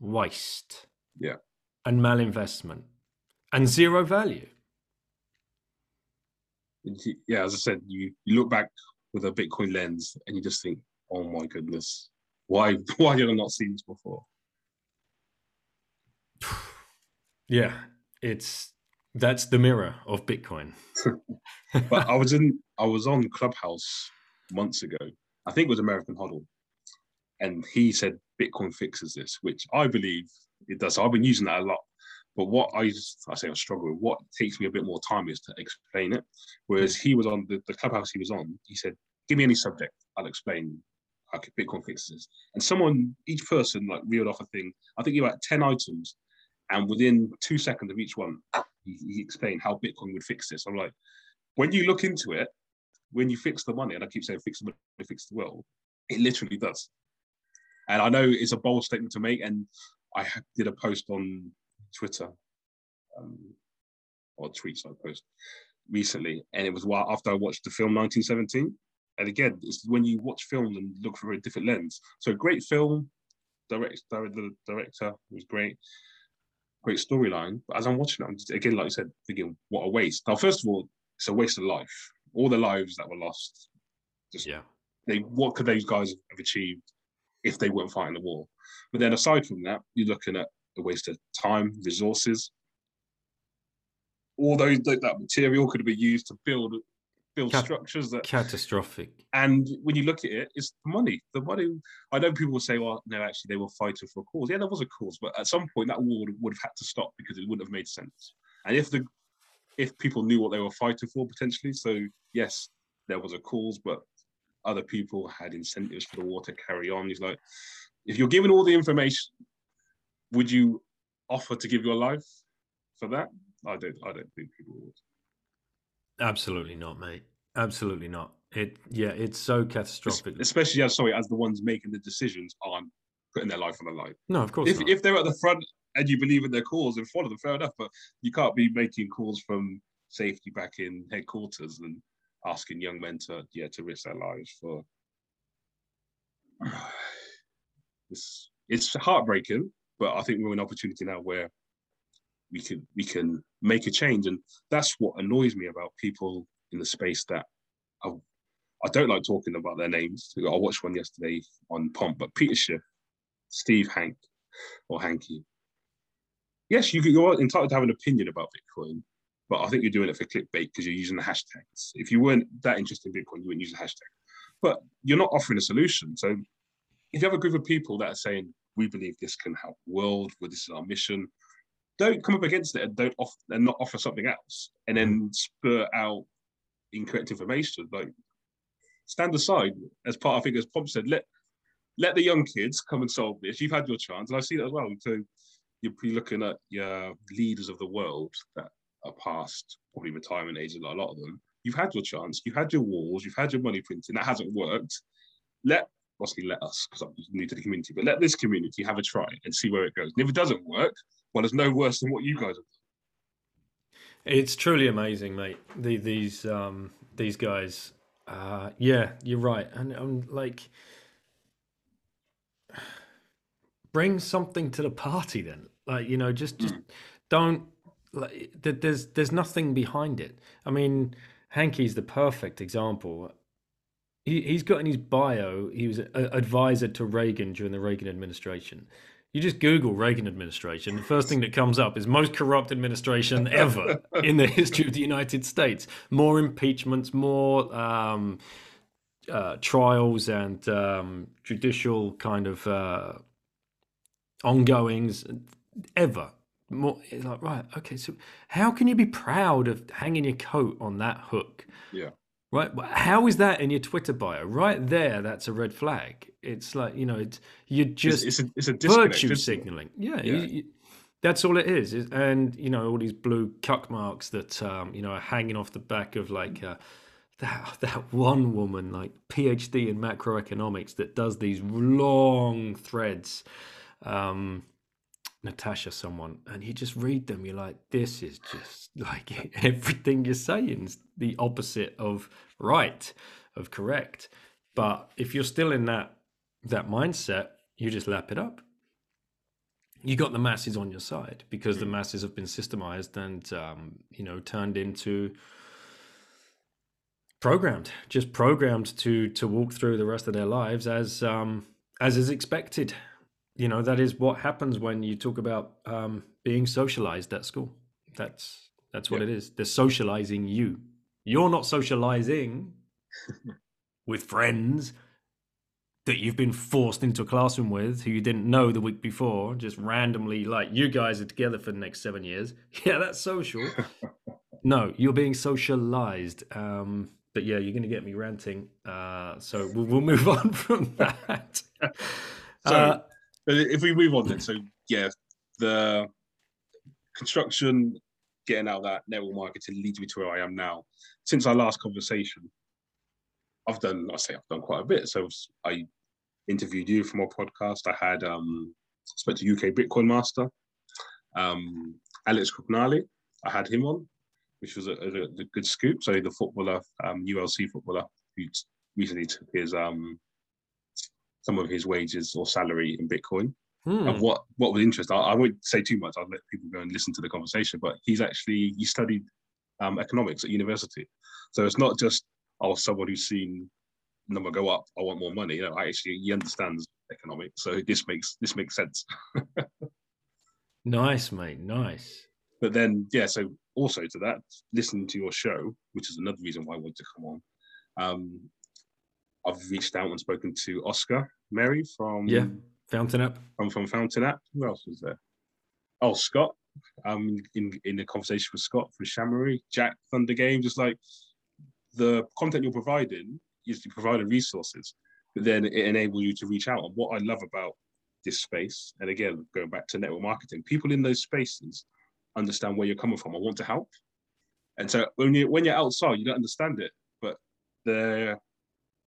waste Yeah. and malinvestment and zero value. Yeah, as I said, you, you look back with a Bitcoin lens and you just think, oh my goodness, why why did I not see this before? Yeah, it's that's the mirror of Bitcoin. But I was in I was on Clubhouse months ago. I think it was American HODL. And he said Bitcoin fixes this, which I believe it does. So I've been using that a lot. But what I I say I struggle with, what takes me a bit more time is to explain it. Whereas he was on the, the clubhouse he was on, he said, Give me any subject, I'll explain how Bitcoin fixes this. And someone, each person like reeled off a thing, I think about 10 items. And within two seconds of each one, he, he explained how Bitcoin would fix this. I'm like, when you look into it, when you fix the money, and I keep saying fix the money, fix the world, it literally does. And I know it's a bold statement to make, and I did a post on Twitter, um, or tweets I post recently, and it was while after I watched the film 1917. And again, it's when you watch film and look through a different lens. So great film, direct, the director was great, great storyline. But as I'm watching it, I'm just, again, like I said, thinking, what a waste. Now, first of all, it's a waste of life. All the lives that were lost. Just Yeah. they what could those guys have achieved if they weren't fighting the war? But then aside from that, you're looking at a waste of time, resources. All those that, that material could have been used to build build Cap- structures that Catastrophic. and when you look at it, it's the money. The money. I know people will say, "Well, no, actually, they were fighting for a cause." Yeah, there was a cause, but at some point, that war would, would have had to stop because it wouldn't have made sense. And if the if people knew what they were fighting for, potentially, so yes, there was a cause, but other people had incentives for the war to carry on. He's like, if you're given all the information, would you offer to give your life for that? I don't. I don't think people would. Absolutely not, mate. Absolutely not. It yeah, it's so catastrophic. Especially as sorry, as the ones making the decisions aren't putting their life on the line. no, of course if, not. if they're at the front and you believe in their cause and follow them, fair enough. But you can't be making calls from safety back in headquarters and asking young men to yeah to risk their lives for. It's it's heartbreaking, but I think we're in an opportunity now where we can we can make a change, and that's what annoys me about people in the space that I, I don't like talking about their names. I watched one yesterday on Pomp, but Peter Schiff, Steve Hank, or Hanky. Yes, you, you're entitled to have an opinion about Bitcoin, but I think you're doing it for clickbait because you're using the hashtags. If you weren't that interested in Bitcoin, you wouldn't use the hashtag. But you're not offering a solution. So if you have a group of people that are saying, we believe this can help the world, well, this is our mission, don't come up against it and don't off and not offer something else and then mm. spur out incorrect information. Like stand aside as part, I think as Pomp said, let let the young kids come and solve this. You've had your chance, and I see that as well. So you're be looking at your leaders of the world that are past probably retirement age, a lot, of them. You've had your chance, you've had your walls, you've had your money printing, that hasn't worked. Let obviously let us, because I'm new to the community, but let this community have a try and see where it goes. And if it doesn't work, well, it's no worse than what you guys have It's truly amazing, mate. The, these um, these guys. Uh, yeah, you're right, and I'm like, bring something to the party then. Like you know, just just don't. Like, th- there's there's nothing behind it. I mean, Hanke's the perfect example. He he's got in his bio he was an advisor to Reagan during the Reagan administration. You just Google Reagan administration. The first thing that comes up is most corrupt administration ever in the history of the United States. More impeachments, more um, uh, trials, and um, judicial kind of uh, ongoings ever. More it's like right, okay. So how can you be proud of hanging your coat on that hook? Yeah. Right. How is that in your Twitter bio? Right there, that's a red flag. It's like you know, it's you're just it's a it's a disconnect, virtue signaling. Yeah, Yeah. You, you, that's all it is. is- And you know, all these blue cuck marks that um, you know are hanging off the back of like uh, that that one woman, like PhD in macroeconomics, that does these long threads. Um, Natasha, someone, and you just read them. You're like, this is just like everything you're saying is the opposite of right, of correct. But if you're still in that that mindset, you just lap it up. You got the masses on your side because the masses have been systemized and um, you know turned into programmed, just programmed to to walk through the rest of their lives as um, as is expected. You know that is what happens when you talk about um, being socialized at school. That's that's what Yeah. it is. They're socializing you. You're not socializing with friends that you've been forced into a classroom with who you didn't know the week before, just randomly like you guys are together for the next seven years. Yeah, that's social. no, you're being socialized. Um, but yeah, you're going to get me ranting. Uh, so we'll, we'll move on from that. So, Uh, if we move on then, so yeah, the construction, getting out that network marketing leads me to where I am now. Since our last conversation, I've done, I say I've done quite a bit. So I interviewed you for my podcast. I had um spoke to UK Bitcoin Master, um, Alex Krugnali. I had him on, which was a, a, a good scoop. So the footballer, um, ULC footballer, who recently took his um some of his wages or salary in Bitcoin. hmm, And what what was interesting, I, I won't say too much. I'll let people go and listen to the conversation. But he's actually he studied um, economics at university, so it's not just oh someone who's seen number go up. I want more money. You know, I actually he understands economics, so this makes this makes sense. Nice, mate. Nice. But then yeah, so also to that, listening to your show, which is another reason why I want to come on. Um, I've reached out and spoken to Oscar Merry from Yeah. Fountain App. from from Fountain App. Who else was there? Oh, Scott. Um, in in a conversation with Scott from Shamory, Jack Thunder Game, just like the content you're providing is you providing resources, but then it enables you to reach out. And what I love about this space, and again going back to network marketing, people in those spaces understand where you're coming from. I want to help, and so when you when you're outside, you don't understand it, but they're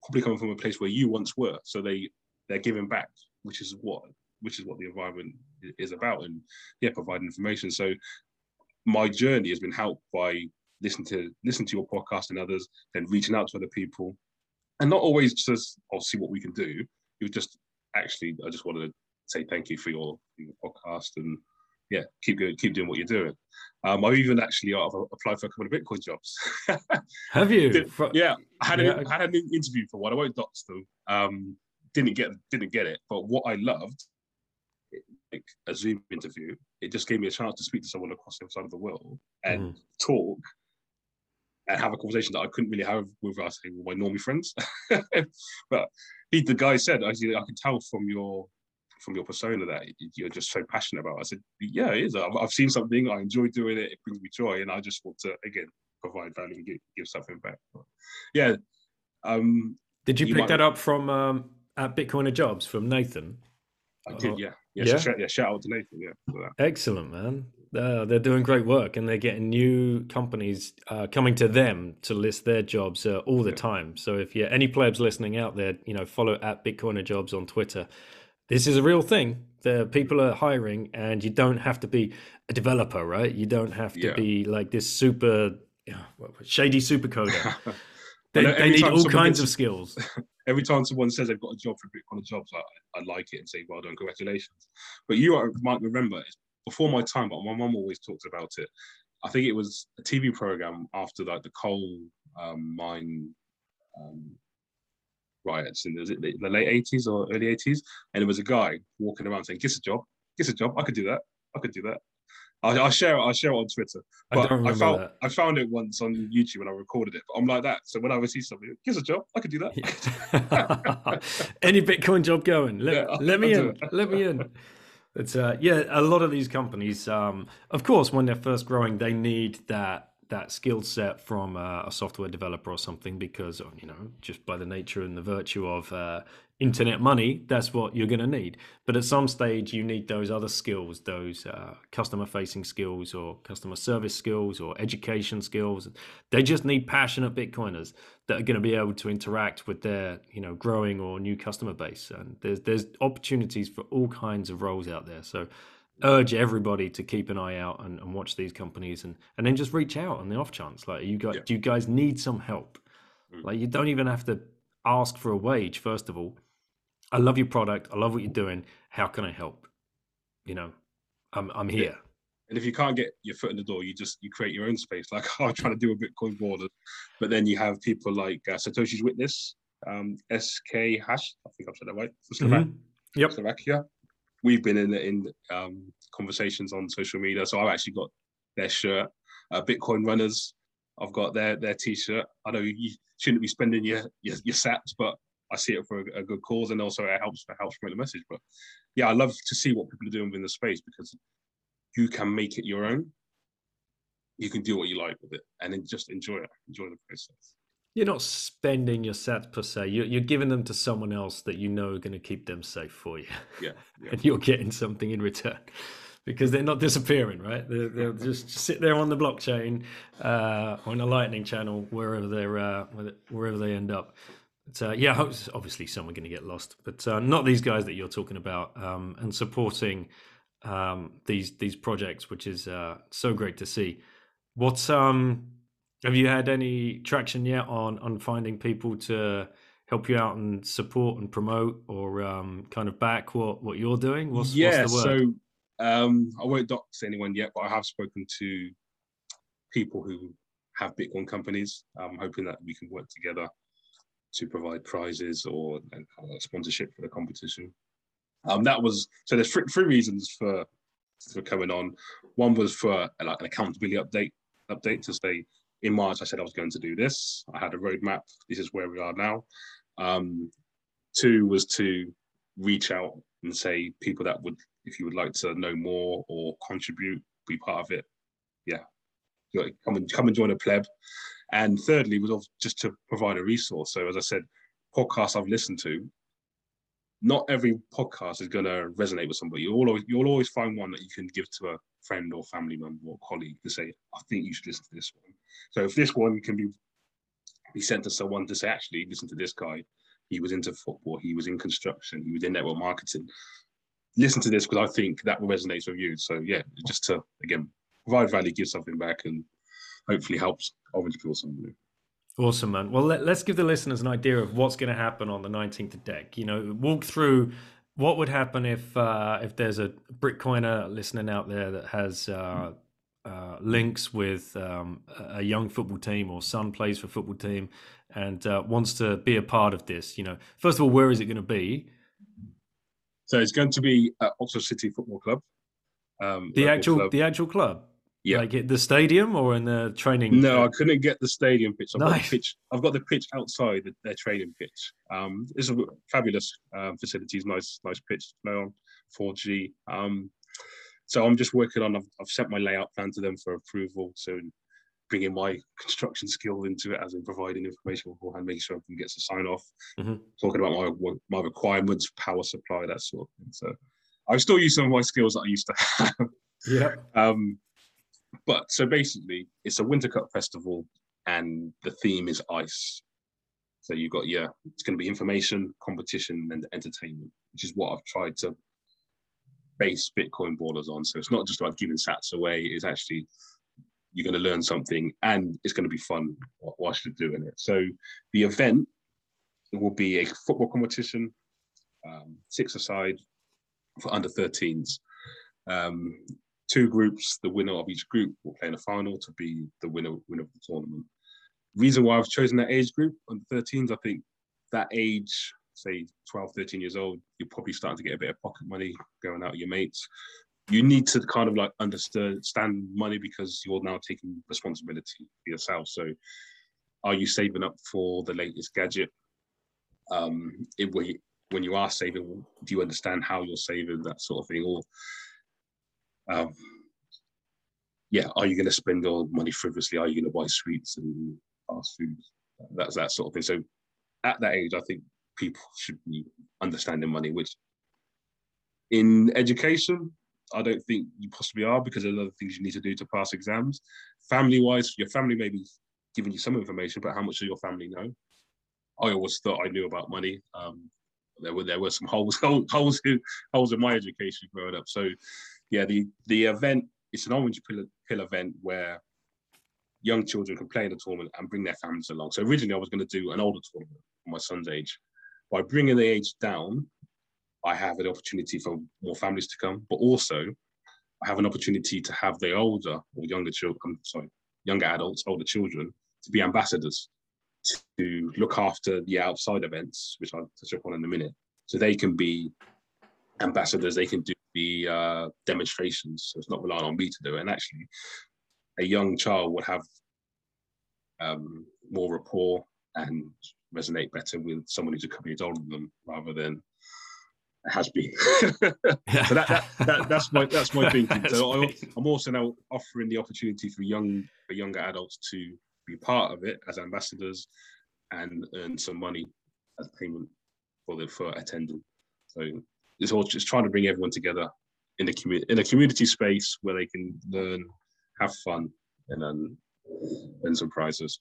probably coming from a place where you once were, so they they're giving back, which is what which is what the environment is about, and yeah, providing information. So my journey has been helped by listening to listen to your podcast and others, then reaching out to other people, and not always just I'll see what we can do. It was just actually I just wanted to say thank you for your, for your podcast and yeah, keep going, keep doing what you're doing. Um, I've even actually uh, applied for a couple of Bitcoin jobs. Have you? Yeah, I had, Yeah, an, had an interview for one. I won't dox them. Um, didn't get didn't get it. But what I loved, like a Zoom interview, it just gave me a chance to speak to someone across the other side of the world and talk and have a conversation that I couldn't really have with I say my normie friends. but he, the guy said, I, I can tell from your from your persona that you're just so passionate about. I said, yeah, it is. I've, I've seen something. I enjoy doing it. It brings me joy, and I just want to again provide value and give, give something back. But yeah. Um, Did you, You pick might- that up from um, at Bitcoiner Jobs from Nathan? I did, yeah. Yeah, yeah? So shout, yeah, shout out to Nathan, yeah. for that. Excellent, man. Uh, they're doing great work, and they're getting new companies uh, coming to them to list their jobs uh, all the Yeah. time. So if you're any plebs listening out there, you know, follow at Bitcoiner Jobs on Twitter. This is a real thing. The people are hiring, and you don't have to be a developer, right? You don't have to Yeah. be like this super yeah, what- what- shady super coder. They, they need all kinds gets- of skills. every time someone says they've got a job for Bitcoin jobs, I, I like it and say, well done, congratulations. But you are, might remember, it's before my time, but my mum always talked about it. I think it was a TV program after like the coal um, mine um, riots in the, the late 80s or early 80s. And there was a guy walking around saying, Get a job, get a job. I could do that. I could do that. I'll, I'll share it. I'll share it on Twitter. But I, I found that. I found it once on YouTube when I recorded it. But I'm like that. So when I see something, here's a job. I could do that. Any Bitcoin job going? Let, yeah, let me in. Let me in. It's uh, yeah. A lot of these companies, um, of course, when they're first growing, they need that that skill set from uh, a software developer or something because you know just by the nature and the virtue of uh, internet money that's what you're going to need. But at some stage you need those other skills those uh, customer facing skills or customer service skills or education skills. They just need passionate bitcoiners that are going to be able to interact with their you know growing or new customer base. And there's there's opportunities for all kinds of roles out there. So urge everybody to keep an eye out and, and, watch these companies and and then just reach out on the off chance. Like you got yeah. do you guys need some help? Mm. like you don't even have to ask for a wage first of all. I love your product. I love what you're doing. How can i help? You know i'm i'm here. Yeah. and if you can't get your foot in the door you just you create your own space. Like i'm trying to do a bitcoin baller but then you have people like uh, satoshi's witness um sk hash i think i've said that right mm-hmm. yep. Slovakia we've been in in um, conversations on social media. So I've actually got their shirt. Uh, Bitcoin runners, I've got their their t-shirt. I know you shouldn't be spending your your, your sats, but I see it for a, a, good cause, and also it helps it helps promote the message. But yeah, I love to see what people are doing within the space because you can make it your own. You can do what you like with it, and then just enjoy it, enjoy the process you're not spending your sats per se. You're, you're giving them to someone else that you know are going to keep them safe for you. Yeah, yeah. and you're getting something in return because they're not disappearing, right? they will just sit there on the blockchain, uh, on a Lightning channel, wherever they're uh, wherever they end up. But, uh, yeah, obviously some are going to get lost, but uh, not these guys that you're talking about, um, and supporting um, these these projects, which is uh, so great to see. What's um have you had any traction yet on on finding people to help you out and support and promote or um, kind of back what what you're doing? What's, yeah, what's so um, I won't dox anyone yet, but I have spoken to people who have Bitcoin companies. I'm hoping that we can work together to provide prizes or uh, sponsorship for the competition. Um, that was so. There's three, three reasons for for coming on. One was for like an accountability update update to say in March, I said I was going to do this. I had a roadmap. This is where we are now. Um, two was to reach out and say people that would, if you would like to know more or contribute, be part of it. Yeah, come and come and join a pleb. And thirdly was just to provide a resource. So as I said, podcasts I've listened to, not every podcast is going to resonate with somebody. You'll always, you'll always find one that you can give to a friend or family member or colleague to say, I think you should listen to this one. So if this one can be be sent to someone to say, actually, listen to this guy. He was into football. He was in construction. He was in network marketing. Listen to this because I think that will resonate with you. So yeah, just to again provide value, give something back, and hopefully helps Orange Pill somebody. Awesome, man. Well, let, us give the listeners an idea of what's going to happen on the 19th of deck. You know, walk through what would happen if uh, if there's a Bitcoiner listening out there that has uh, uh, links with um, a young football team or son plays for football team and uh, wants to be a part of this. You know, first of all, where is it going to be? So it's going to be at Oxford City Football Club. Um, the actual club. the actual club. Yeah. Like at the stadium or in the training? No, I couldn't get the stadium pitch. I've nice. got the pitch. I've got the pitch outside the, their training pitch. Um, it's a fabulous um, facilities, nice, nice pitch play on, 4G. Um, so I'm just working on. I've, I've sent my layout plan to them for approval. So bringing my construction skill into it, as in providing information beforehand, making sure everything gets a sign off. Mm-hmm. Talking about my my requirements, power supply, that sort of thing. So I still use some of my skills that I used to have. Yeah. um, but so basically, it's a Winter Cup festival, and the theme is ice. So you've got yeah, it's going to be information, competition, and entertainment, which is what I've tried to base Bitcoin ballers on. So it's not just about giving sats away; it's actually you're going to learn something, and it's going to be fun whilst you're doing it. So the event will be a football competition, um, six aside for under 13s. Um, two groups, the winner of each group will play in a final to be the winner, winner of the tournament. Reason why I've chosen that age group under 13s, I think that age, say 12, 13 years old, you're probably starting to get a bit of pocket money going out with your mates. You need to kind of like understand money because you're now taking responsibility for yourself. So are you saving up for the latest gadget? Um, it, when you are saving, do you understand how you're saving that sort of thing? Or um, yeah, are you going to spend your money frivolously? Are you going to buy sweets and fast food? That's that sort of thing. So at that age, I think people should be understanding money, which in education, I don't think you possibly are because there are other things you need to do to pass exams. Family wise, your family may be giving you some information, but how much does your family know? I always thought I knew about money. Um, there were there were some holes holes in, holes in my education growing up. So yeah, the the event it's an orange pill, pill event where young children can play in the tournament and bring their families along. So originally I was going to do an older tournament for my son's age. By bringing the age down, I have an opportunity for more families to come, but also I have an opportunity to have the older or younger children, I'm sorry, younger adults, older children, to be ambassadors to look after the outside events, which I'll touch upon in a minute. So they can be ambassadors, they can do the uh, demonstrations. So it's not relying on me to do it. And actually, a young child would have um, more rapport and resonate better with someone who's a couple years older than them rather than has been. so that, that, that, that's my that's my thinking. So I, am also now offering the opportunity for young for younger adults to be part of it as ambassadors and earn some money as payment for the for attending. So it's all just trying to bring everyone together in a community in a community space where they can learn, have fun, and then win some prizes.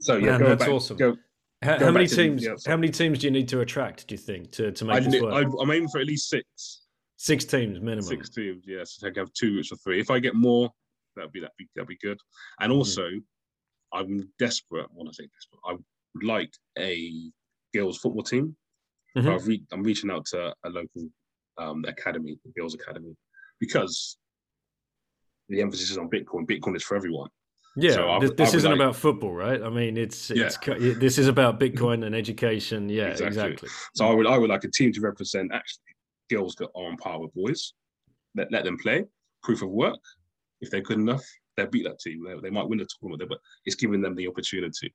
So yeah, Man, that's back, awesome. Go, how, how many teams? The, how many teams do you need to attract? Do you think to to make I, this work? I, I'm aiming for at least six. Six teams minimum. Six teams, yes. I can have two or three. If I get more, that'd be that'd be that'd be good. And hmm. also, mm. I'm desperate. When I say desperate, I would like a girls football team. Mm-hmm. I've re- I'm reaching out to a local um, academy, girls academy, because the emphasis is on Bitcoin. Bitcoin is for everyone. Yeah, so this, this isn't like, about football, right? I mean, it's yeah. it's this is about Bitcoin and education. Yeah, exactly. exactly. So I would I would like a team to represent actually girls that are on par with boys. Let let them play. Proof of work. If they're good enough, they'll beat that team. They, they might win the tournament, but it's giving them the opportunity.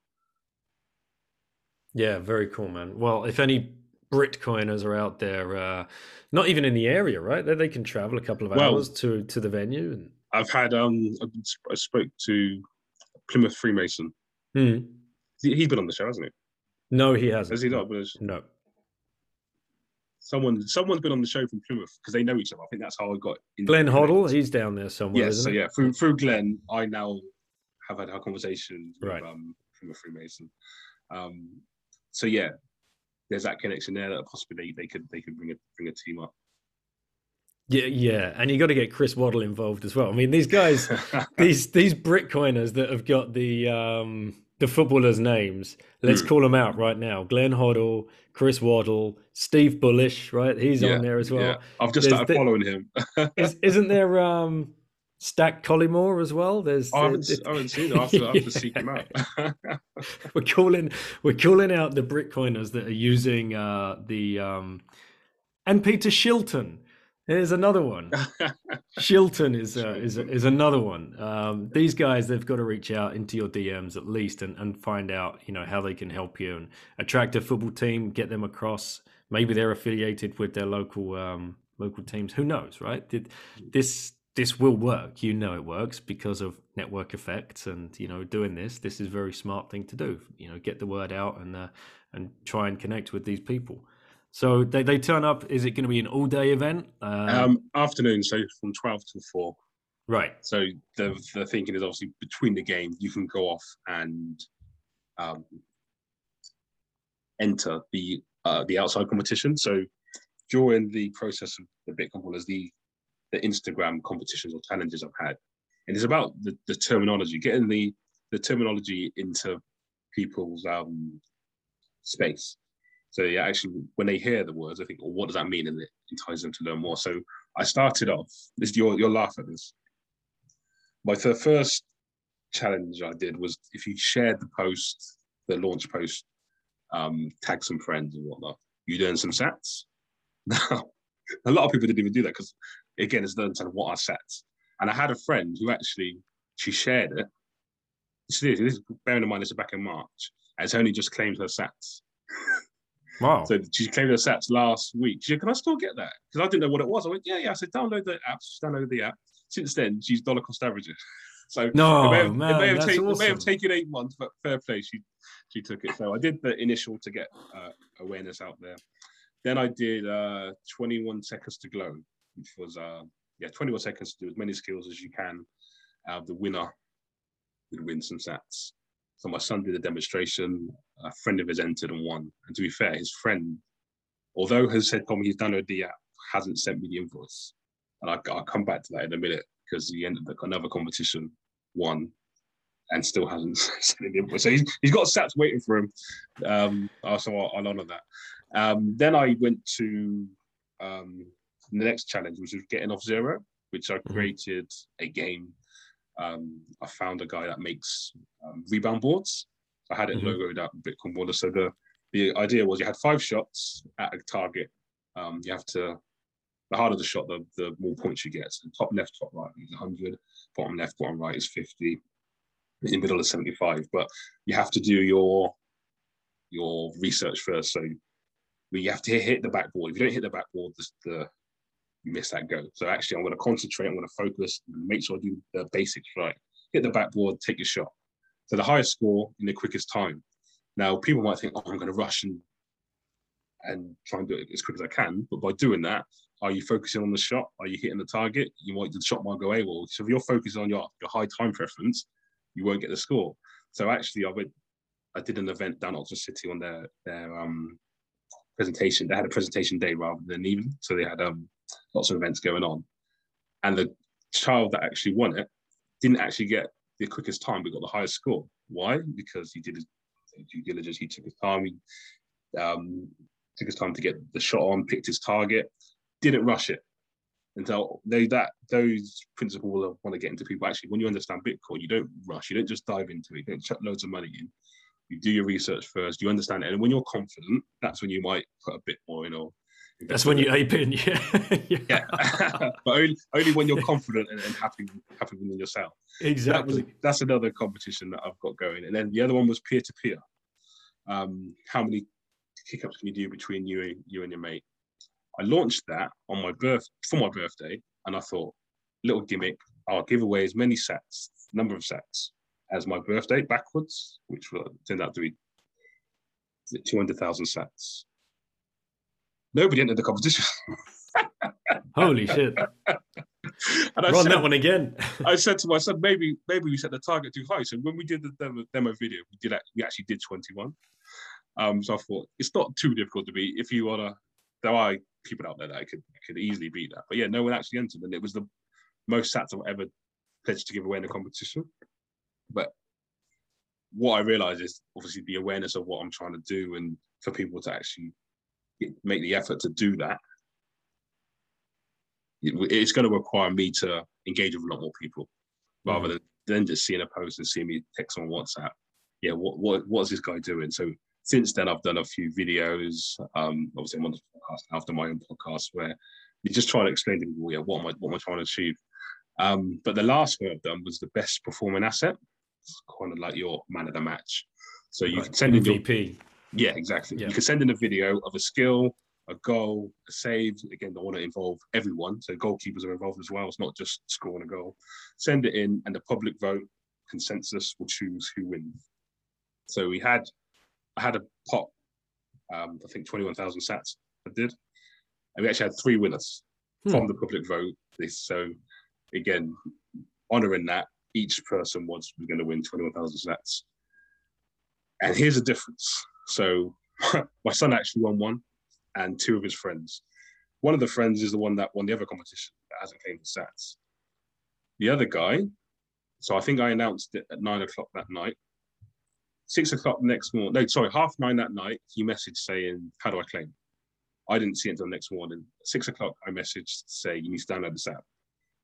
Yeah, very cool, man. Well, if any Bitcoiners are out there, uh, not even in the area, right? They, they can travel a couple of well, hours to to the venue. And... I've had um, I spoke to Plymouth Freemason. Hmm. He's been on the show, hasn't he? No, he hasn't. Has he not? No. Someone, someone's been on the show from Plymouth because they know each other. I think that's how I got. In Glenn Hoddle, he's down there somewhere. Yes, so yeah, through through Glenn, I now have had a conversation with right. um, Plymouth Freemason. Um, so yeah, there's that connection there that possibly they, they could they could bring a bring a team up. Yeah, yeah, and you got to get Chris Waddle involved as well. I mean, these guys, these these Bitcoiners that have got the um, the footballers' names. Let's mm. call them out right now: Glenn Hoddle, Chris Waddle, Steve Bullish. Right, he's yeah, on there as well. Yeah. I've just There's started the, following him. is, not there um, Stack Collymore as well. There's, I haven't, I haven't seen it. I have to, I have to seek him out. we're calling we're calling out the Bitcoiners that are using uh, the um, and Peter Shilton. There's another one. Shilton is uh, is is another one. Um, these guys they've got to reach out into your DMs at least and, and find out you know how they can help you and attract a football team, get them across. Maybe they're affiliated with their local um, local teams. Who knows, right? Did this this will work. You know it works because of network effects, and you know doing this. This is a very smart thing to do. You know, get the word out and uh, and try and connect with these people. So they, they turn up. Is it going to be an all day event? Um, um, afternoon, so from twelve to four. Right. So the the thinking is obviously between the game, you can go off and um, enter the uh, the outside competition. So during the process of the Bitcoin ballers, the the Instagram competitions or challenges I've had. And it's about the, the terminology, getting the, the terminology into people's um, space. So yeah, actually, when they hear the words, I think, well, what does that mean? And it entices them to learn more. So I started off. This you'll you'll laugh at this. My first challenge I did was if you shared the post, the launch post, um, tag some friends and whatnot, you'd earn some sats. Now, a lot of people didn't even do that because, again, it's learned what are sats. And I had a friend who actually she shared it. This this is bearing in mind this is back in March. And it's only just claimed her sats. Wow. So she claimed her sats last week. She said, Can I still get that? Because I didn't know what it was. I went, Yeah, yeah. I said, Download the app. She downloaded the app. Since then, she's dollar cost averaging. So No, it may have, man, it may have, taken, it may have taken eight months, but fair play, she she took it. So I did the initial to get uh, awareness out there. Then I did uh, 21 seconds to glow, which was uh, yeah 21 seconds to do as many skills as you can. Uh, the winner would win some sats. So my son did a demonstration. A friend of his entered and won. And to be fair, his friend, although has said told me he's downloaded the app, hasn't sent me the invoice. And I, I'll come back to that in a minute because he ended up another competition, won, and still hasn't sent the invoice. So he's, he's got sats waiting for him. Um, so I'll, I'll honor that. Um, then I went to um, the next challenge, which was getting off zero, which I created a game. Um, I found a guy that makes um, rebound boards. I had it Mhm. logoed up Bitcoin Baller. So the the idea was you had five shots at a target. Um, you have to the harder the shot, the, the more points you get. So top left, top right is 100, bottom left, bottom right is 50, in the middle is 75. But you have to do your your research first. So you have to hit the backboard. If you don't hit the backboard, the, the miss that go. So actually, I'm going to concentrate. I'm going to focus. Make sure I do the basics right. Hit the backboard. Take your shot. So the highest score in the quickest time. Now people might think, oh, I'm going to rush and and try and do it as quick as I can. But by doing that, are you focusing on the shot? Are you hitting the target? You might the shot might go AWOL. So if you're focusing on your your high time preference, you won't get the score. So actually, I went. I did an event down Oxford City on their their um, presentation. They had a presentation day rather than even. So they had um, lots of events going on, and the child that actually won it didn't actually get the quickest time, but got the highest score. Why? Because he did his due diligence. He took his time. He um, took his time to get the shot on, picked his target, didn't rush it. And so they that those principles I want to get into people. Actually, when you understand Bitcoin, you don't rush. You don't just dive into it. You don't chuck loads of money in. You do your research first. You understand it, and when you're confident, that's when you might put a bit more in. Or That's when you ape in. Yeah. yeah, but only, only when you're confident and, and happy happy within yourself. That was Exactly. that's another competition that I've got going. And then the other one was peer to peer. Um, how many kick-ups can you do between you and you and your mate? I launched that on my birth for my birthday, and I thought, little gimmick, I'll give away as many sats, number of sats, as my birthday backwards, which will turned out to be two hundred thousand sats. Nobody entered the competition. Holy shit. and I Run said, that one again. I said to my son, maybe maybe we set the target too high. So when we did the demo, demo video, we did we actually did 21. Um, so I thought it's not too difficult to beat. If you wanna, there are people out there that I could could easily beat that. But yeah, no one actually entered, and it was the most sats I've ever pledged to give away in a competition. But what I realized is obviously the awareness of what I'm trying to do, and for people to actually make the effort to do that it's going to require me to engage with a lot more people rather than, than just seeing a post and seeing me text on WhatsApp. Yeah, what what what's this guy doing? So since then, I've done a few videos. Um, obviously, I'm on the podcast after my own podcast where you just try to explain to people, yeah, what am I what am I trying to achieve? Um, but the last one I've done was the best performing asset. It's kind of like your man of the match. So you Right, can send in your MVP. Yeah, exactly. Yeah. You can send in a video of a skill, a goal, a save. Again, I want to involve everyone. So goalkeepers are involved as well. It's not just scoring a goal. Send it in, and the public vote consensus will choose who wins. So we had, I had a pot, um, I think 21,000 sats I did. And we actually had three winners Hmm. from the public vote. This, so again, honoring that, each person was, was going to win 21,000 sats. And here's the difference. So my son actually won one, and two of his friends. One of the friends is the one that won the other competition that hasn't claimed the sats. The other guy, so I think I announced it at nine o'clock that night. Six o'clock the next morning. No, sorry, half nine that night. He messaged saying, "How do I claim?" I didn't see it until next morning. Six o'clock, I messaged to say you need to download this app.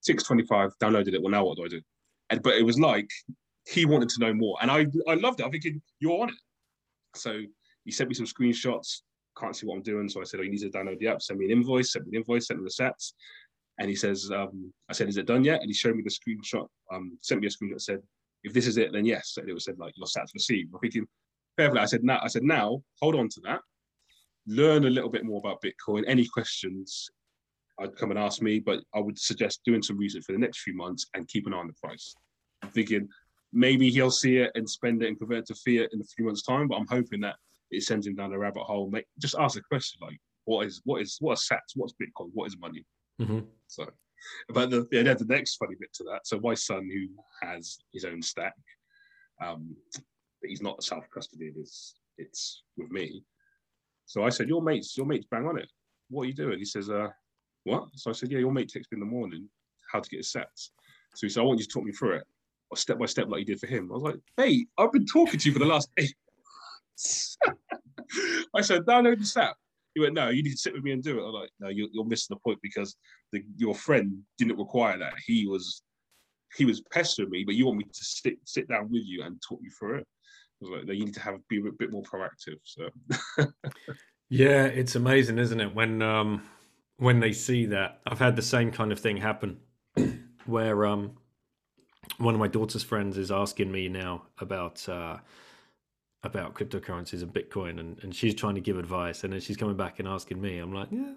Six twenty-five, downloaded it. Well, now what do I do? And but it was like he wanted to know more, and I I loved it. I'm thinking you're on it. So he sent me some screenshots. Can't see what I'm doing, so I said, "Oh, you need to download the app. Send me an invoice. Send me an invoice. Send me the stats." And he says, um, "I said, is it done yet?" And he showed me the screenshot. Um, sent me a screenshot. Said, "If this is it, then yes." And it was said like your stats received. I'm thinking, fair. I said, "Now," I said, "Now, hold on to that. Learn a little bit more about Bitcoin. Any questions, I'd come and ask me, but I would suggest doing some research for the next few months and keep an eye on the price. I'm thinking maybe he'll see it and spend it and convert it to fiat in a few months' time, but I'm hoping that it sends him down a rabbit hole. Make, just ask a question like, what is what is what is sats? What's Bitcoin? What is money? Mhm. So, but the yeah, the next funny bit to that. So my son, who has his own stack, um, but he's not self custodied. It's it's with me. So I said, your mates, your mates bang on it. What are you doing? He says, uh, what? So I said, yeah, your mate texted me in the morning how to get his sats. So he said, I want you to talk me through it, or step by step like you did for him. I was like, hey, I've been talking to you for the last eight. Months." I said, download this app. He went, no, you need to sit with me and do it. I'm like, no, you're, you're missing the point because the, your friend didn't require that. He was he was pestering me, but you want me to sit sit down with you and talk you through it. I was like, no, you need to have be a bit more proactive. So Yeah, it's amazing, isn't it? When um when they see that. I've had the same kind of thing happen where um one of my daughter's friends is asking me now about uh about cryptocurrencies and Bitcoin and, and she's trying to give advice and then she's coming back and asking me. I'm like, Yeah,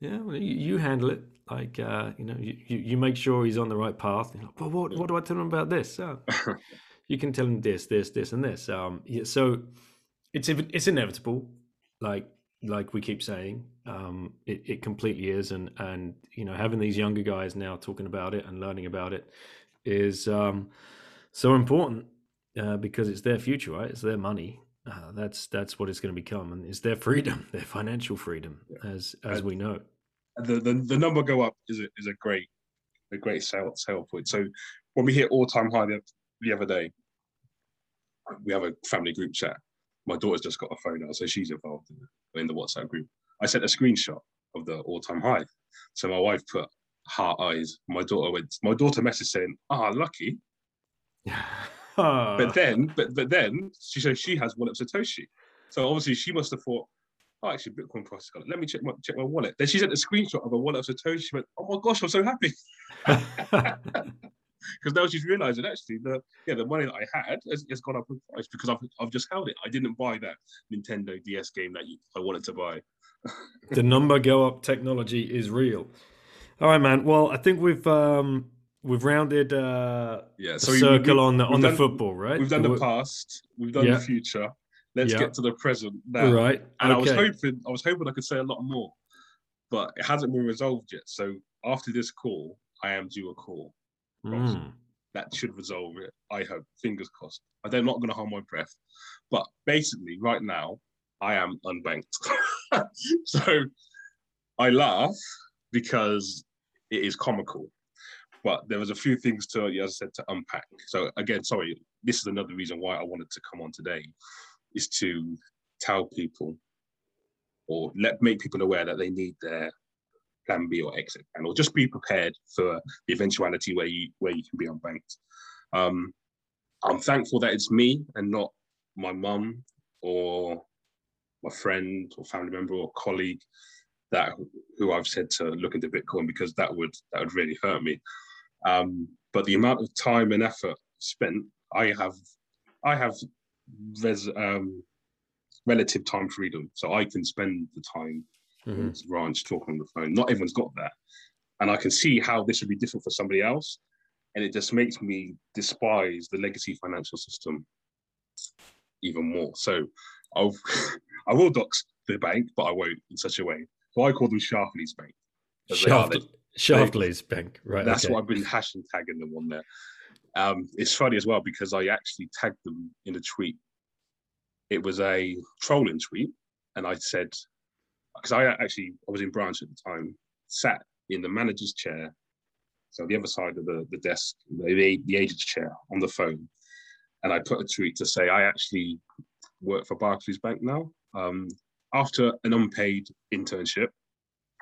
yeah, well, you, you handle it. Like uh, you know, you, you, you make sure he's on the right path. Like, well, what what do I tell him about this? Oh, you can tell him this, this, this, and this. Um, yeah, so it's it's inevitable, like like we keep saying, um, it, it completely is, and and you know having these younger guys now talking about it and learning about it is um, so important uh, because it's their future, right? It's their money. Uh, that's that's what it's going to become, and it's their freedom, their financial freedom, as as we know. the, the the number go up is a is a great a great sale sale point. So when we hit all time high the, the other day, we have a family group chat. My daughter's just got a phone now, so she's involved in, the- in the WhatsApp group. I sent a screenshot of the all time high. So my wife put heart eyes. My daughter went. My daughter messaged saying, "Ah, lucky." But then, but but then she says she has wallet of Satoshi. So obviously she must have thought, oh, actually Bitcoin price has gone. up. Let me check my check my wallet. Then she sent a screenshot of a wallet of Satoshi. She went, oh my gosh, I'm so happy because now she's realizing actually the yeah the money that I had has, has gone up in price because I've I've just held it. I didn't buy that Nintendo DS game that you, I wanted to buy. the number go up technology is real. All right, man. Well, I think we've um we've rounded uh Yeah, so circle we- on the on the football, right? We've done the past, we've done Yeah. the future. Let's Yeah. get to the present now. right. And I was hoping, I was hoping I could say a lot more, but it hasn't been resolved yet. So after this call, I am due a call. Mm. That should resolve it. I hope. Fingers crossed. I'm not going to hold my breath. But basically, right now, I am unbanked. so I laugh because it is comical. But there was a few things to, as I said, to unpack. So again, sorry, this is another reason why I wanted to come on today, is to tell people or let make people aware that they need their plan B or exit plan, or just be prepared for the eventuality where you where you can be unbanked. Um, I'm thankful that it's me and not my mum or my friend or family member or colleague that who I've said to look into Bitcoin because that would that would really hurt me. Um, but the amount of time and effort spent, I have I have um, relative time freedom, so I can spend the time Mhm. on this ranch talking on the phone. Not everyone's got that, and I can see how this would be different for somebody else, and it just makes me despise the legacy financial system even more. So, I'll I will dox the bank, but I won't in such a way. So I call them Shaftly's Bank. 'cause they are- Shaft, Shaftley's bank, right? that's okay. what I've been hashtag tagging them on there. Um, it's funny as well because I actually tagged them in a tweet. It was a trolling tweet, and I said, because I actually I was in branch at the time, sat in the manager's chair, so the other side of the, the desk, the, the agent's chair on the phone, and I put a tweet to say I actually work for Barclays Bank now. Um, after an unpaid internship,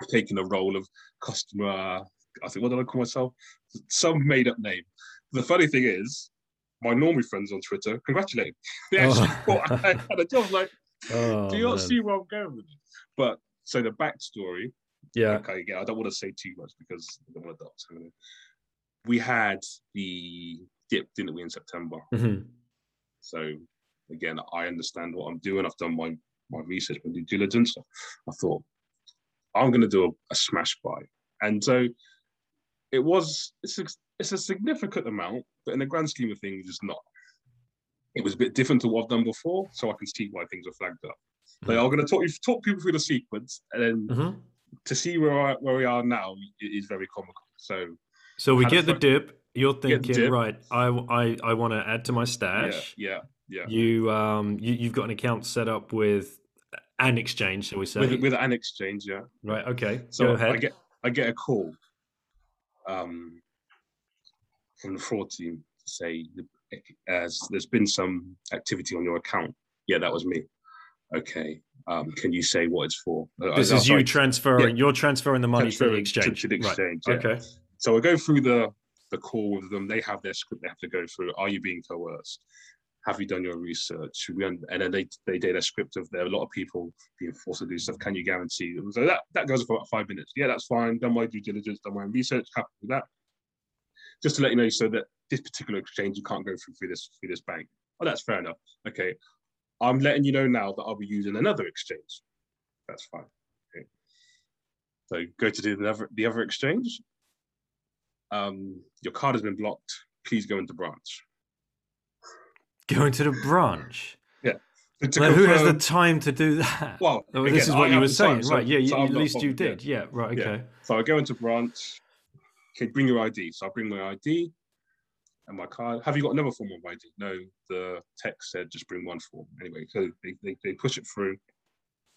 taken a role of customer. I think what did I call myself? Some made up name. The funny thing is, my normie friends on Twitter congratulate. They actually Oh. thought I had a job. Like, Oh, do you not man. see where I'm going with it? But so the backstory Yeah. okay, again, I don't want to say too much because I don't want to dox. We had the dip, didn't we, in September? Mhm. So again, I understand what I'm doing. I've done my my research, my due diligence. I thought I'm going to do a, a smash buy, and so it was. It's a, it's a significant amount, but in the grand scheme of things, it's not. It was a bit different to what I've done before, so I can see why things are flagged up. But I'm going to talk you talk people through the sequence, and then Mhm. to see where I, where we are now is very comical. So So we get the dip. You're thinking, dip. right? I I, I want to add to my yeah, stash. yeah, yeah. You um you, you've got an account set up with an exchange, shall we say? With with an exchange, yeah. right. Okay. So Go ahead. I get I get a call um, from the fraud team to say as there's been some activity on your account. Yeah, that was me. Okay. Um, can you say what it's for? Uh, this I- is I- you transferring. You're transferring the money to the to- exchange. to the Right. exchange, yeah. Okay. So I go through the the call with them. They have their script they have to go through. Are you being coerced? Have you done your research? And then they they did a script of there are a lot of people being forced to do stuff. Can you guarantee? them? So that that goes for about five minutes. Yeah, that's fine. Done my due diligence, done my research. Happy with that. Just to let you know, so that this particular exchange you can't go through through this through this bank. Oh, that's fair enough. Okay, I'm letting you know now that I'll be using another exchange. That's fine. Okay. So go to the other the other exchange um, your card has been blocked. Please go into branch. Going to the branch. To, to Like, who has the time to do that? well, Oh, again, this is I what you were the time, saying, so- right? Yeah, you, so at least you did. Yeah, right. Yeah. Okay. So I go into branch. Okay, bring your ID. So I bring my ID and my card. Have you got another form of ID? No, the text said just bring one form. Anyway, so they, they, they push it through.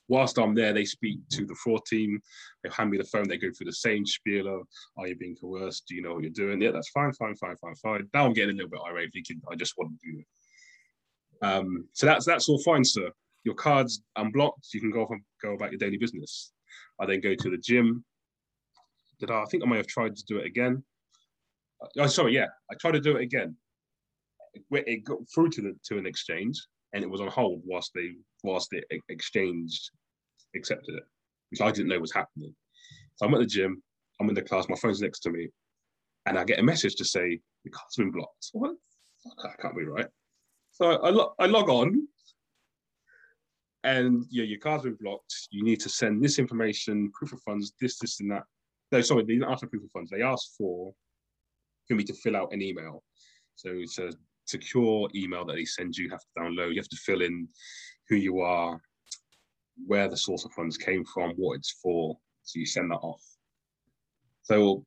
Whilst I'm there, they speak to the fraud team. They hand me the phone. They go through the same spiel of, are you being coerced? Do you know what you're doing? Yeah, that's fine, fine, fine, fine, fine. Now I'm getting a little bit irate thinking, I just want to do it. Um, so that's that's all fine, sir. Your card's unblocked. You can go off and go about your daily business. I then go to the gym. Did I? I think I may have tried to do it again. Uh, Oh, sorry, yeah, I tried to do it again. It, got through to the to an exchange, and it was on hold whilst they whilst the exchange accepted it, which I didn't know was happening. So I'm at the gym. I'm in the class. My phone's next to me, and I get a message to say the card's been blocked. What? That can't be right. So I, lo- I log on, and yeah, your card's been blocked. You need to send this information, proof of funds, this, this, and that. No, sorry, they didn't ask for proof of funds. They asked for for me to fill out an email. So it's a secure email that they send you. You have to download. You have to fill in who you are, where the source of funds came from, what it's for. So you send that off. So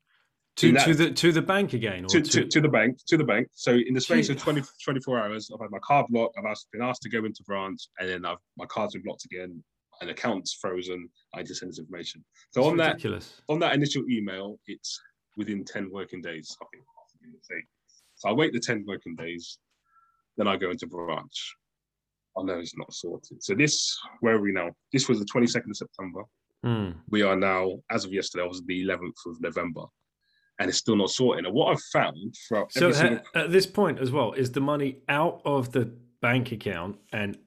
To, that- to the to the bank again, or to, to, to, the bank, to the bank. So in the space of 20, 24 hours, I've had my card blocked. I've asked, been asked to go into branch, and then I've, my card's been blocked again. An account's frozen. I just send this information. So on that on that initial email, it's within 10 working days. I think. So I wait the 10 working days, then I go into branch. I know it's not sorted. So this, where are we now? This was the 22nd of September. Hmm. We are now, as of yesterday, I was the 11th of November, and it's still not sorted. And what I've found throughout So every uh, single, at this point as well, is the money out of the bank account and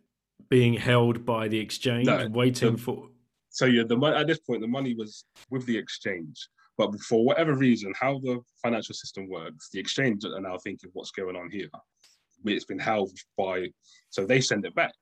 being held by the exchange, No, waiting the- for? so yeah, the at this point the money was with the exchange, but for whatever reason, how the financial system works, the exchange are now thinking what's going on here. It's been held by, so they send it back.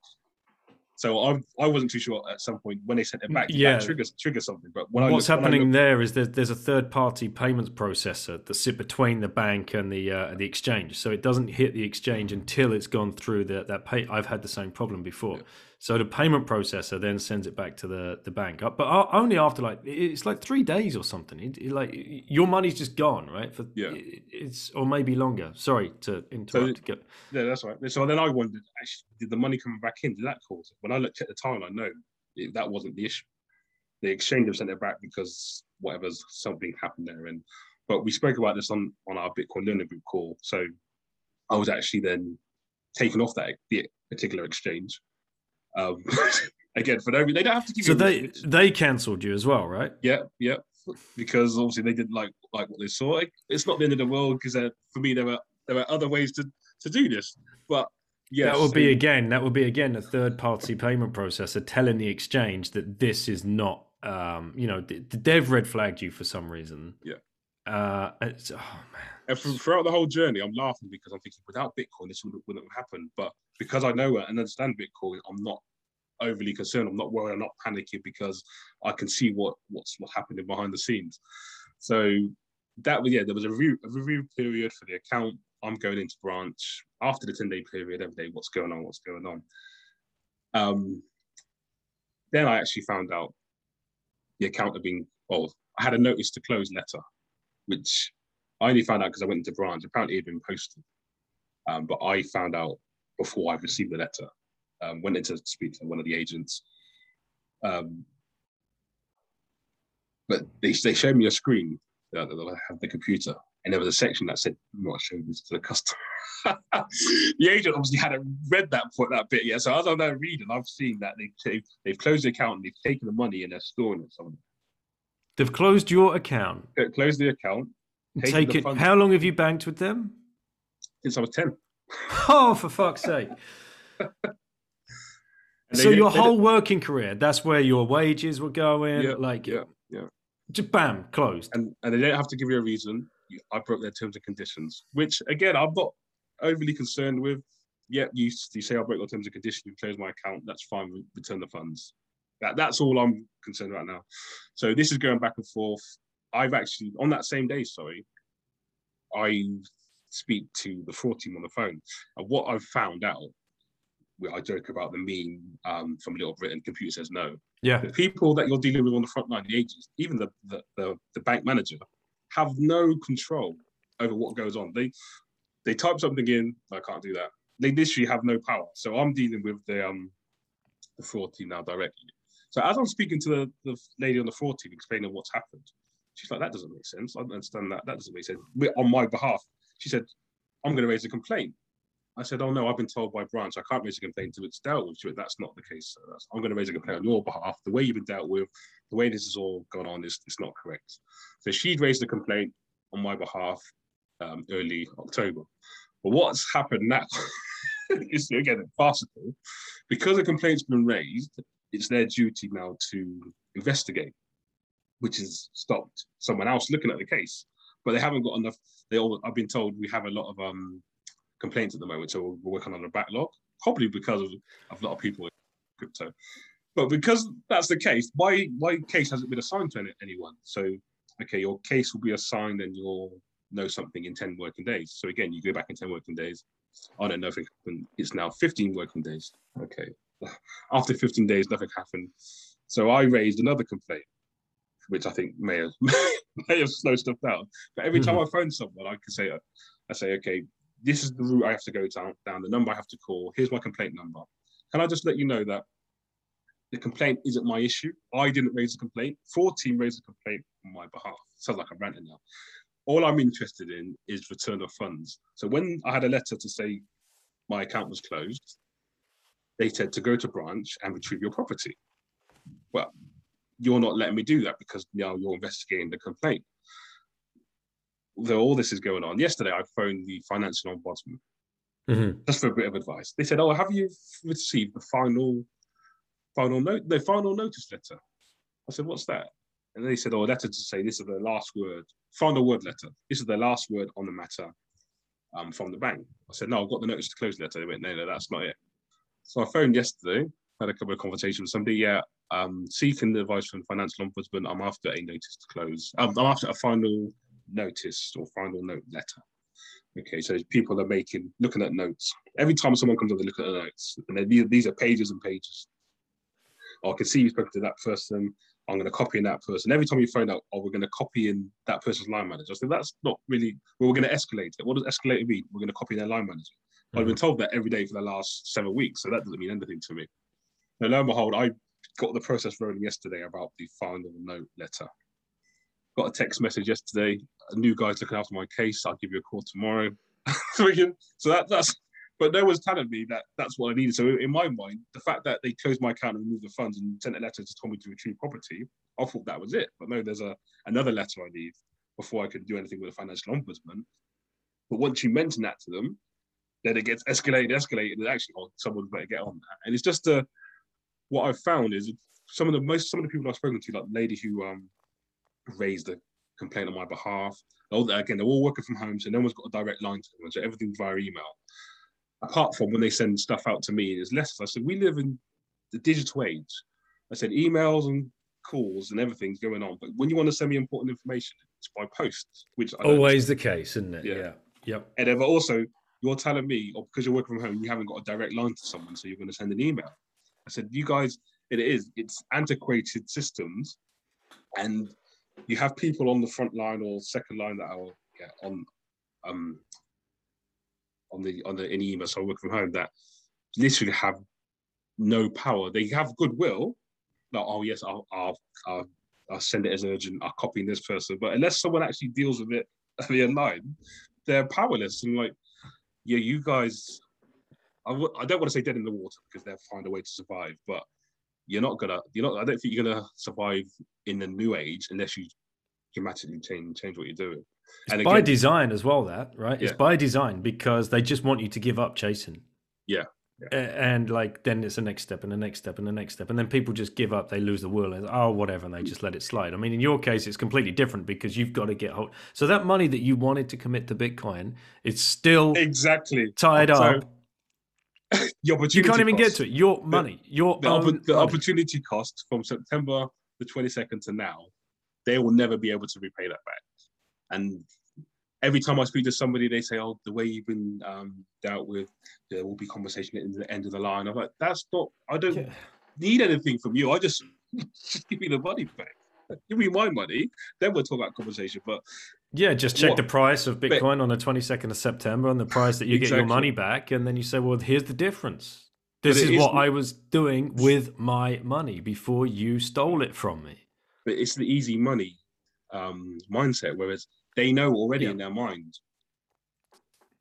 So I I wasn't too sure at some point when they sent it back, Yeah. trigger trigger something. But when I What's looked- happening looked- there is that there's a third-party payments processor that sit between the bank and the uh, the exchange, so it doesn't hit the exchange until it's gone through the, that pay. I've had the same problem before. So the payment processor then sends it back to the the bank, Uh, but only after like it's like three days or something. It, it, like your money's just gone, right? For Yeah. it- it's or maybe longer. Sorry to interrupt. Go- Yeah, that's right. So then I wondered, actually, did the money come back in? Did that cause it? When I looked at the timeline, no, it, that wasn't the issue. The exchange have sent it back because whatever's something happened there. And but we spoke about this on on our Bitcoin learning group call. So I was actually then taken off that the particular exchange. Um, again, for no they don't have to give So they they cancelled you as well, right? yeah, yeah, because obviously they didn't like like what they saw. It's not the end of the world because for me there were there were other ways to to do this, but yeah, that would be again. That would be again a third party payment processor telling the exchange that this is not. Um, you know, th- they've red flagged you for some reason. Yeah. Uh, it's, oh man. And from, throughout the whole journey, I'm laughing because I'm thinking without Bitcoin, this wouldn't, wouldn't have happened. But because I know and understand Bitcoin, I'm not overly concerned. I'm not worried. I'm not panicking because I can see what what's what happening behind the scenes. So that was yeah, there was a review, a review period for the account. I'm going into branch after the 10 day period every day. What's going on? What's going on? Um, then I actually found out the account had been. Well, I had a notice to close letter, which I only found out because I went into branch. Apparently, it had been posted, um, but I found out before I received the letter. Um, went in to speak to one of the agents, um, but they they showed me a screen that have the computer, and there was a section that said "Do "Not show this to the customer." the agent obviously hadn't read that point that bit yet. So as I'm now reading, I've seen that they they've, they've closed the account and they've taken the money and they're storing it somewhere. They've closed your account. Closed the account Take it. How long have you banked with them? since I was ten. Oh, for fuck's sake! So your whole working career, that's where your wages were going. Yeah, like, yeah, yeah. just bam, closed. and and they don't have to give you a reason. I broke their terms and conditions, which again I'm not overly concerned with. Yep, you, you say I broke your terms and conditions, you close my account, that's fine. Return the funds. That that's all I'm concerned about now. So this is going back and forth. I've actually on that same day, sorry, I speak to the fraud team on the phone, and what I've found out. Where I joke about the meme um, from Little Britain, computer says no Yeah, the people that you're dealing with on the front line, the agents, even the, the, the, the bank manager, have no control over what goes on. They they type something in, I can't do that. They literally have no power. So I'm dealing with the um the fraud team now directly. So as I'm speaking to the, the lady on the fraud team explaining what's happened, she's like, that doesn't make sense. I don't understand that. That doesn't make sense. We're on my behalf. She said, I'm going to raise a complaint. I said, oh no, I've been told by branch I can't raise a complaint until it's dealt with. She went, that's not the case. I'm going to raise a complaint on your behalf. The way you've been dealt with, the way this has all gone on is it's not correct. So she'd raised a complaint on my behalf um, early October. But what's happened now is again farcical. Because a complaint's been raised, it's their duty now to investigate, which has stopped someone else looking at the case. But they haven't got enough. They all. I've been told we have a lot of um, complaints at the moment, so we're working on a backlog. Probably because of, of a lot of people in crypto. But because that's the case, my my case hasn't been assigned to any, anyone. So okay, your case will be assigned and you'll know something in 10 working days. So again, you go back in 10 working days. I don't know if it happened. It's now 15 working days. Okay. After 15 days, nothing happened. So I raised another complaint, which I think may have may have slowed stuff down. But every time hmm. I phone someone, I can say I say, okay, this is the route I have to go down, down, the number I have to call. Here's my complaint number. Can I just let you know that the complaint isn't my issue. I didn't raise a complaint. Fraud team raised a complaint on my behalf. Sounds like I'm ranting now. All I'm interested in is return of funds. So when I had a letter to say my account was closed, they said to go to branch and retrieve your property. Well, you're not letting me do that because now you're investigating the complaint. Though all this is going on, yesterday I phoned the financial ombudsman Mhm. just for a bit of advice. They said, "Oh, have you received the final, final note, the final notice letter?" I said, "What's that?" And they said, "Oh, a letter to say this is the last word, final word letter. This is the last word on the matter um, from the bank." I said, "No, I've got the notice to close letter." They went, "No, no, that's not it." So I phoned yesterday, had a couple of conversations with somebody. Yeah, um, seeking the advice from the financial ombudsman. I'm after a notice to close. Um, I'm after a final notice or final note letter. Okay, so people are making looking at notes. Every time someone comes on, they look at the notes, and these, these are pages and pages. Oh, I can see you spoke to that person. I'm going to copy in that person. Every time you phone out, oh, we're going to copy in that person's line manager. I so said, that's not really. Well, we're going to escalate it. What does escalate mean? We're going to copy their line manager. I've been told that every day for the last seven weeks, so that doesn't mean anything to me. And lo and behold, I got the process rolling yesterday about the final note letter. Got a text message yesterday. A new guy's looking after my case. I'll give you a call tomorrow. so that, that's but no one's telling me that that's what I needed. So in my mind, the fact that they closed my account and removed the funds and sent a letter to tell me to retrieve property, I thought that was it. But no, there's a another letter I need before I can do anything with a financial ombudsman. But once you mention that to them, then it gets escalated, escalated, and actually, oh, someone better get on that. And it's just a what I've found is some of the most some of the people I've spoken to, like the lady who um raised a complaint on my behalf. All, again, they're all working from home, so no one's got a direct line to them, so everything's via email apart from when they send stuff out to me, there's less. I said, we live in the digital age. I said, emails and calls and everything's going on. But when you want to send me important information, it's by post, which I always the case, isn't it? Yeah. yeah. Yep. And then also, you're telling me, or because you're working from home, you haven't got a direct line to someone, so you're going to send an email. I said, you guys, it is, it's antiquated systems, and you have people on the front line or second line that are yeah, on um, on the on the in email, so I work from home that literally have no power. They have goodwill, like oh yes, I'll I'll, I'll, I'll send it as urgent. I'll copy this person, but unless someone actually deals with it in line, they're powerless. And like, yeah, you guys, I w- I don't want to say dead in the water because they'll find a way to survive, but you're not gonna you're not. I don't think you're gonna survive in the new age unless you dramatically change change what you're doing. It's and by again, design as well, that right? Yeah. It's by design because they just want you to give up chasing. Yeah. yeah. And like then it's the next step and the next step and the next step, and then people just give up. They lose the will and oh whatever, and they just let it slide. I mean, in your case, it's completely different because you've got to get hold. So that money that you wanted to commit to Bitcoin, it's still exactly tied so, up. you can't even cost, get to it. Your money, the, your the, own the money. opportunity cost from September the 22nd to now, they will never be able to repay that back. And every time I speak to somebody, they say, "Oh, the way you've been um, dealt with, there will be conversation at the end of the line." I'm like, "That's not. I don't yeah. need anything from you. I just just give me the money back. Give me my money. Then we'll talk about conversation." But yeah, just check what, the price of Bitcoin but, on the 22nd of September and the price that you exactly. get your money back, and then you say, "Well, here's the difference." This is, what I was doing with my money before you stole it from me. But it's the easy money um, mindset, whereas they know already yeah. in their mind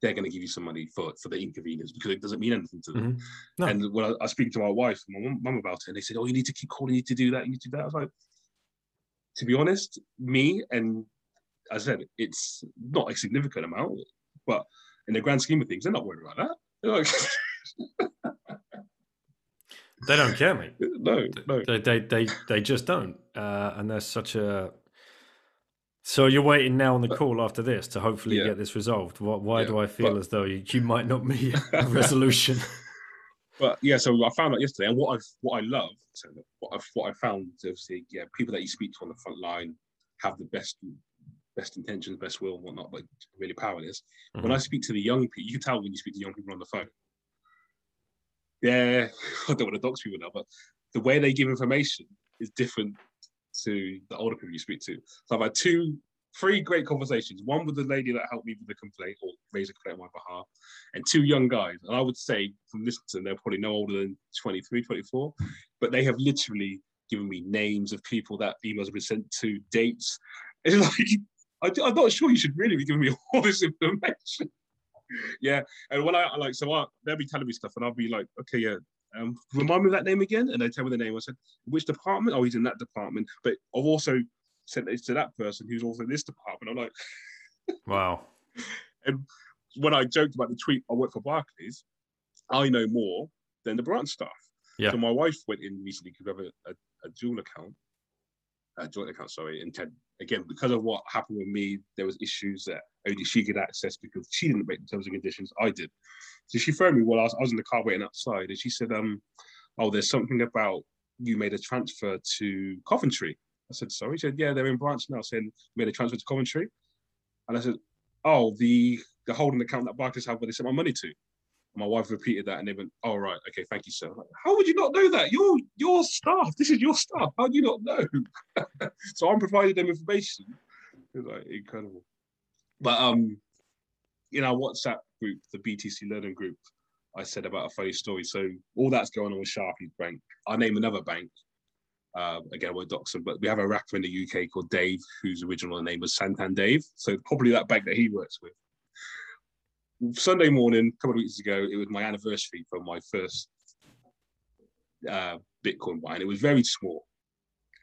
they're going to give you some money for, for the inconvenience because it doesn't mean anything to them. Mm-hmm. No. And when I, I speak to my wife and my mum about it, and they said, "Oh, you need to keep calling, you need to do that, you need to do that." I was like, to be honest, me and I said it's not a significant amount, but in the grand scheme of things, they're not worried about that. Like, they don't care, mate. No, no, they they they, they just don't, uh, and there's such a so you're waiting now on the call after this to hopefully yeah. get this resolved. What, why yeah, do I feel but, as though you, you, might not meet a resolution? but yeah, so I found out yesterday, and what I what I love, so what I what I found, obviously, yeah, people that you speak to on the front line have the best best intentions, best will, and whatnot, but really powerless. Mm-hmm. When I speak to the young people, you can tell when you speak to young people on the phone. Yeah, I don't want to dox people now, but the way they give information is different to the older people you speak to. So I've had two, three great conversations. One with the lady that helped me with the complaint or raise a complaint on my behalf, and two young guys. And I would say from listening to they're probably no older than 23, 24, but they have literally given me names of people that emails have been sent to, dates. It's like, I, am not sure you should really be giving me all this information. yeah. And when I like, so I, they'll be telling me stuff, and I'll be like, okay, yeah, um, remind me of that name again. And they tell me the name. I said, which department? Oh, he's in that department. But I've also sent it to that person who's also in this department. I'm like, wow. and when I joked about the tweet, I work for Barclays, I know more than the branch staff. Yeah. So my wife went in recently because we have a, a, a dual account, a joint account, sorry, Ted, again, because of what happened with me, there was issues that only she could access because she didn't make the terms and conditions, I did. So she phoned me while I was, I was in the car waiting outside, and she said, um, "Oh, there's something about you made a transfer to Coventry." I said, "Sorry." She said, "Yeah, they're in branch now." Saying made a transfer to Coventry, and I said, "Oh, the the holding account that Barclays have where they sent my money to." My wife repeated that, and they went, "Oh, right, okay, thank you, sir." Like, How would you not know that? Your your staff. This is your staff. How do you not know? so I'm providing them information. It's like incredible. But um, in our WhatsApp group, the BTC Learning Group, I said about a funny story. So all that's going on with Sharpie Bank. I name another bank. Uh, again, we're Doxon, but we have a rapper in the UK called Dave, whose original name was Santan Dave. So probably that bank that he works with. Sunday morning, a couple of weeks ago, it was my anniversary for my first uh, Bitcoin buy, and it was very small.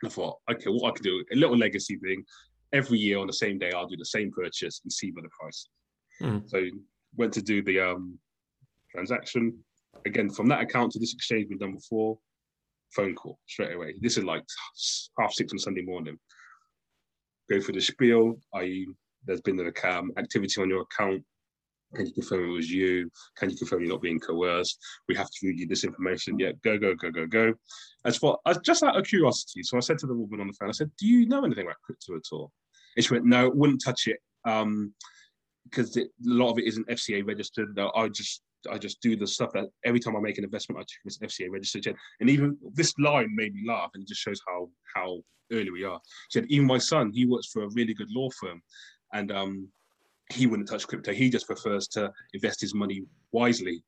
I thought, okay, what I can do, a little legacy thing. Every year on the same day, I'll do the same purchase and see what the price. Hmm. So went to do the um, transaction. Again, from that account to this exchange we've done before, phone call straight away. This is like half six on Sunday morning. Go for the spiel, i.e., there's been an account activity on your account. Can you confirm it was you? Can you confirm you're not being coerced? We have to read you this information. Yeah, go, go, go, go, go. As for as just out of curiosity, so I said to the woman on the phone, I said, "Do you know anything about crypto at all?" And she went, "No, wouldn't touch it um, because it, a lot of it isn't FCA registered. I just I just do the stuff that every time I make an investment, I check this FCA registered. And even this line made me laugh, and it just shows how how early we are. She said, even my son, he works for a really good law firm, and um, he wouldn't touch crypto. He just prefers to invest his money wisely.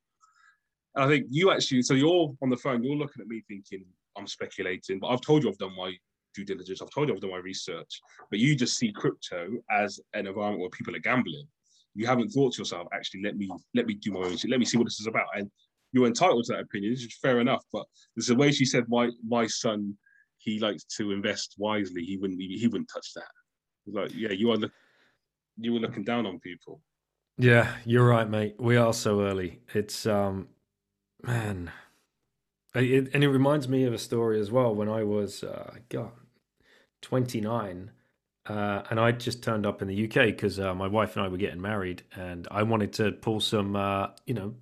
And I think you actually, so you're on the phone, you're looking at me thinking I'm speculating, but I've told you I've done my due diligence. I've told you I've done my research, but you just see crypto as an environment where people are gambling. You haven't thought to yourself, actually, let me let me do my own. Let me see what this is about. And you're entitled to that opinion. It's fair enough. But there's a way she said, my my son, he likes to invest wisely. He wouldn't he wouldn't touch that. Like, yeah, you are look, you were looking down on people. Yeah, you're right, mate. We are so early. It's um, man, it, and it reminds me of a story as well. When I was, uh, God, 29, uh, and I just turned up in the UK because uh, my wife and I were getting married, and I wanted to pull some, uh, you know,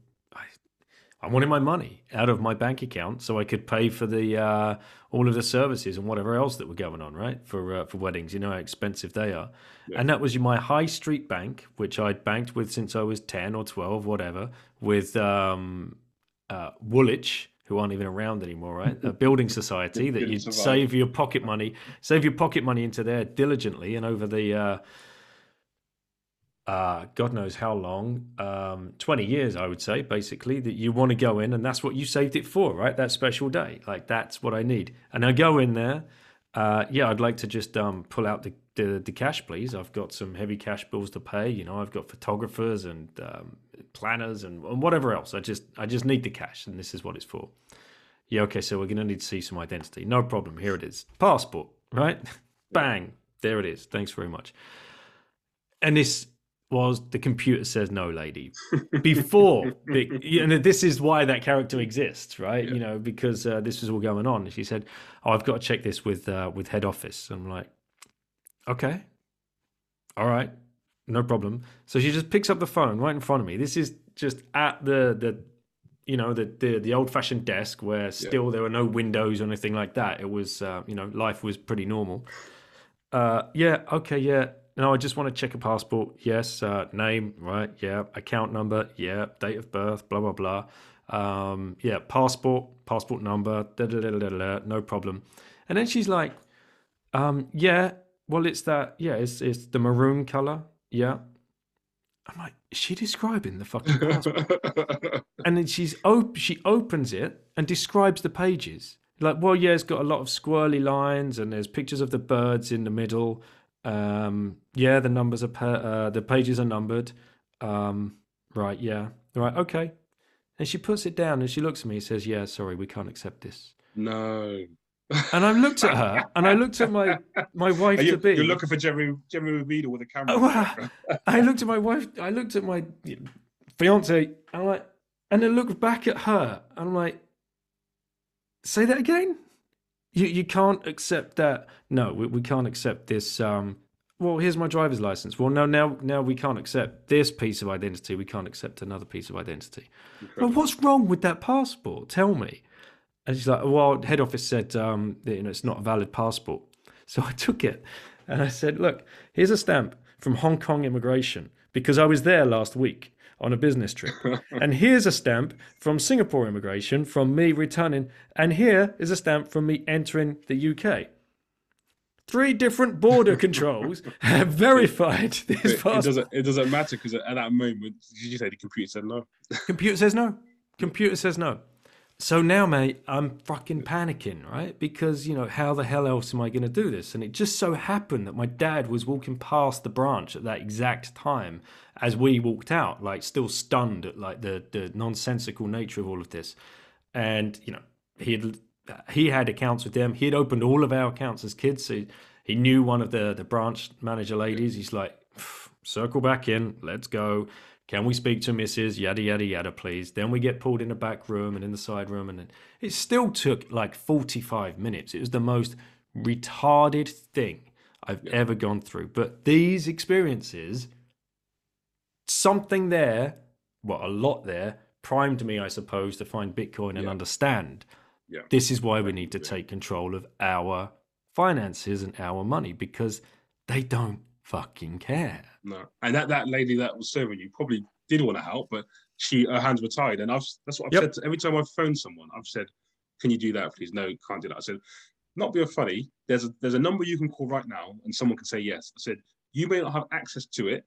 I, wanted my money out of my bank account so I could pay for the uh, all of the services and whatever else that were going on, right? For uh, for weddings, you know how expensive they are, Yeah. and that was my high street bank, which I'd banked with since I was ten or twelve, whatever, with um, uh, Woolwich, who aren't even around anymore, right? A building society that you save your pocket money, save your pocket money into there diligently, and over the uh, God knows how long, um, 20 years, I would say, basically, that you want to go in, and that's what you saved it for, right? That special day. Like, that's what I need. And I go in there. Uh, yeah, I'd like to just um, pull out the, the, the cash, please. I've got some heavy cash bills to pay. You know, I've got photographers and um, planners and, and whatever else. I just I just need the cash, and this is what it's for. Yeah, okay, so we're going to need to see some identity. No problem. Here it is. Passport, right? Bang. There it is. Thanks very much. And this was the computer says no, lady. Before, the, and this is why that character exists, right? You know, because uh, this was all going on. She said, "Oh, I've got to check this with uh, with head office." I'm like, "Okay, all right, no problem." So she just picks up the phone right in front of me. This is just at the the you know the the, the old fashioned desk where still there were no windows or anything like that. It was uh, you know life was pretty normal. Uh, yeah, okay, yeah. No, I just want to check a passport. Yes, uh, name, right? Yeah, account number. Yeah, date of birth. Blah blah blah. Um, yeah, passport, passport number. Da, da, da, da, da, da, no problem. And then she's like, um, yeah, well, it's that. Yeah, it's it's the maroon color. Yeah. I'm like, is she describing the fucking passport? and then she's op- she opens it and describes the pages. Like, well, yeah, it's got a lot of squirrely lines, and there's pictures of the birds in the middle. Um, yeah, the numbers are per- uh, the pages are numbered. Um, right, yeah, right, okay. And she puts it down and she looks at me and says, "Yeah, sorry, we can't accept this." no. And I looked at her and I looked at my my wife you, to be. you're looking for Jeremy Jeremy Beadle with a camera. Oh. I looked at my wife. I looked at my fiance. I'm like, and I looked back at her. And I'm like, say that again. You you can't accept that. No, we, we can't accept this. Um, well, here's my driver's license. Well, no, now now we can't accept this piece of identity. We can't accept another piece of identity. Well, what's wrong with that passport? Tell me. And she's like, well, head office said um, that, you know it's not a valid passport. So I took it and I said, look, here's a stamp from Hong Kong immigration because I was there last week on a business trip. and here's a stamp from Singapore immigration from me returning. And here is a stamp from me entering the UK. Three different border controls have verified this It, it doesn't it doesn't matter because at that moment, did you say the computer said no? Computer says no. Computer says no. So now, mate, I'm fucking panicking, right? Because, you know, how the hell else am I going to do this? And it just so happened that my dad was walking past the branch at that exact time as we walked out, like still stunned at like the, the nonsensical nature of all of this. And, you know, he had he had accounts with them. He had opened all of our accounts as kids. So he knew one of the, the branch manager ladies. He's like, circle back in, let's go. Can we speak to Mrs. Yada yada yada, please? Then we get pulled in the back room and in the side room, and it still took like 45 minutes. It was the most retarded thing I've yeah. ever gone through. But these experiences, something there, well, a lot there, primed me, I suppose, to find Bitcoin and yeah. understand. Yeah. This is why we need to take control of our finances and our money because they don't fucking care. No, and that that lady that was serving you probably did want to help, but she her hands were tied, and I've that's what I've yep. said to, every time I've phoned someone. I've said, "Can you do that, please?" No, can't do that. I said, "Not being funny. There's a there's a number you can call right now, and someone can say yes." I said, "You may not have access to it,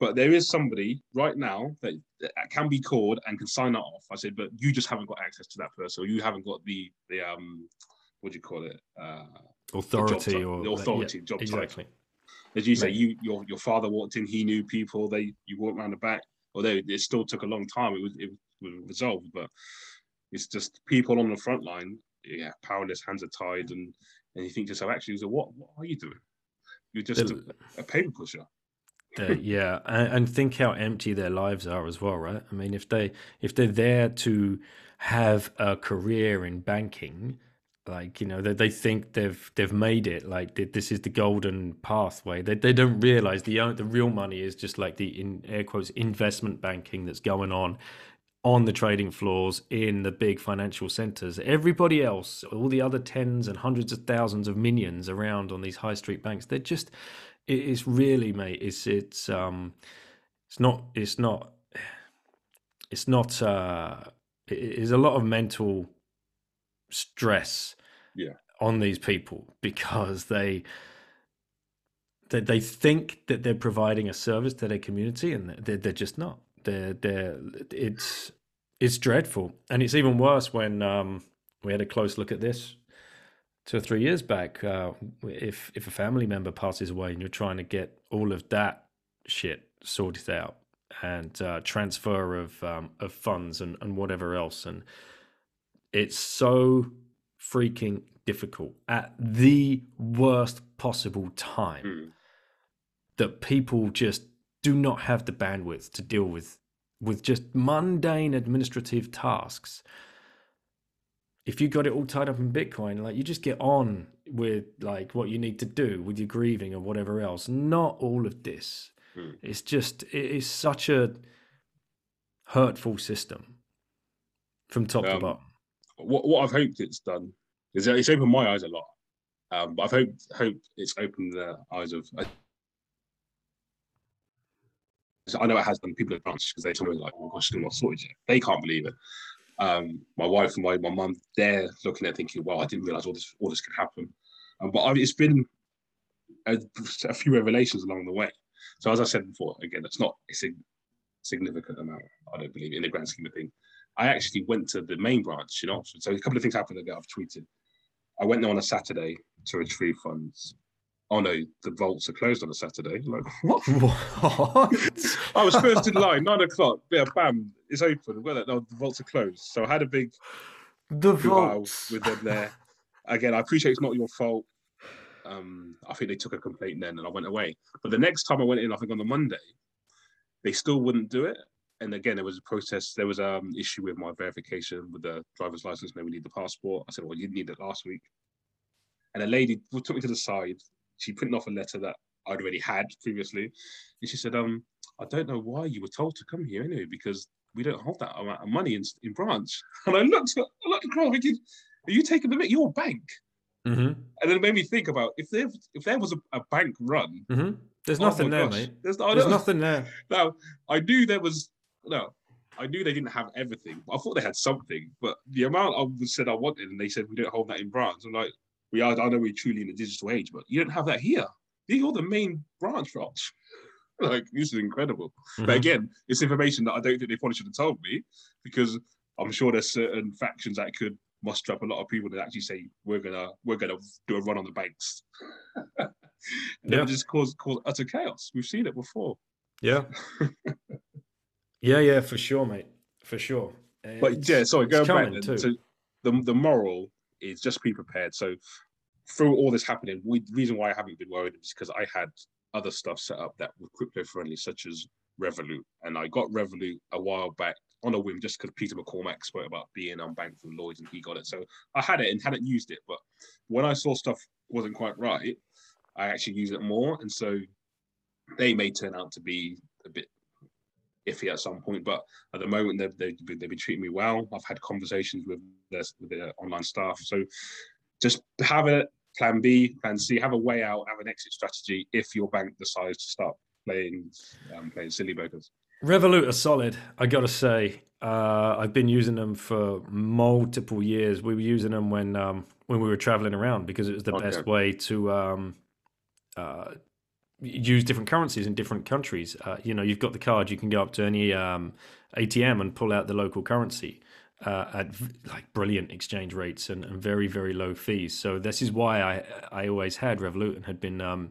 but there is somebody right now that, that, can be called and can sign that off. I said, but you just haven't got access to that person, or you haven't got the the um, what do you call it? Uh, authority or the authority yeah, job exactly. Title as you say, you your your father walked in, he knew people. They you walked around the back. Although it still took a long time, it was it was resolved. But it's just people on the front line, yeah, powerless, hands are tied, and and you think to yourself, actually, so what what are you doing? You're just a, a paper pusher. yeah, and, and think how empty their lives are as well, right? I mean, if they if they're there to have a career in banking, like you know they, they think they've they've made it like this is the golden pathway. They, they don't realize the the real money is just like the in air quotes investment banking that's going on on the trading floors in the big financial centers. Everybody else all the other tens and hundreds of thousands of minions around on these high street banks they're just it's really mate it's it's um it's not it's not it's not uh it is a lot of mental stress yeah. on these people because they they, they think that they're providing a service to their community and they're, they're just not they're they're it's it's dreadful and it's even worse when um, we had a close look at this two or three years back uh, if if a family member passes away and you're trying to get all of that shit sorted out and uh, transfer of um, of funds and, and whatever else and it's so freaking difficult at the worst possible time mm. that people just do not have the bandwidth to deal with with just mundane administrative tasks if you got it all tied up in bitcoin like you just get on with like what you need to do with your grieving or whatever else not all of this mm. it's just it is such a hurtful system from top um, to bottom what, what I've hoped it's done is it's opened my eyes a lot. Um, but I've hoped hoped it's opened the eyes of. I, I know it has done people at branch because they told me like, "Oh gosh, still not sorted yet." They can't believe it. Um, my wife and my my mum, they're looking at thinking, "Well, I didn't realize all this all this could happen." Um, but I, it's been a, a, few revelations along the way. So as I said before, again, it's not a significant amount. I don't believe in the grand scheme of things. I actually went to the main branch in Oxford. So a couple of things happened that I've tweeted. I went there on a Saturday to retrieve funds. Oh no, the vaults are closed on a Saturday. Like what? what? I was first in line, nine o'clock. Yeah, bam, it's open. Well, no, the vaults are closed. So I had a big the vaults with them there. Again, I appreciate it's not your fault. Um, I think they took a complaint then, and I went away. But the next time I went in, I think on the Monday, they still wouldn't do it and again, there was a process. There was an um, issue with my verification with the driver's license. No, we need the passport. I said, well, you need it last week. And a lady took me to the side. She printed off a letter that I'd already had previously, and she said, um, I don't know why you were told to come here anyway, because we don't hold that amount of money in, in branch. And I looked, I looked across, thinking, are you taking the You're a bank. Mm-hmm. And then it made me think about if there if there was a, a bank run, mm-hmm. there's oh nothing there, gosh, mate. There's, there's nothing there. Now I knew there was no, I knew they didn't have everything. I thought they had something, but the amount I said I wanted, and they said we don't hold that in brands. I'm like, we are. I know we're truly in a digital age, but you don't have that here. You're the main branch us. like this is incredible. Mm-hmm. But again, it's information that I don't think they probably should have told me because I'm sure there's certain factions that could muster up a lot of people that actually say we're gonna we're gonna do a run on the banks. yeah. just cause cause utter chaos. We've seen it before. Yeah. yeah, yeah, for sure, mate. For sure. but yeah, sorry, going back to the the moral is just be prepared. So through all this happening, we, the reason why I haven't been worried is because I had other stuff set up that were crypto friendly, such as Revolut, and I got Revolut a while back on a whim just because Peter McCormack spoke about being unbanked from Lloyd's and he got it. So I had it and hadn't used it, but when I saw stuff wasn't quite right, I actually used it more, and so they may turn out to be a bit iffy at some point, but at the moment they've, they've, they've been treating me well. I've had conversations with their, with their online staff. So just have a plan B, plan C, have a way out, have an exit strategy if your bank decides to start playing um, playing silly buggers. Revolut are solid, I gotta say. Uh, I've been using them for multiple years. We were using them when um, when we were traveling around because it was the okay. best way to um, uh, use different currencies in different countries. Uh, you know, you've got the card, you can go up to any um, ATM and pull out the local currency uh, at like brilliant exchange rates and, and, very very low fees. So this is why I I always had Revolut and had been um,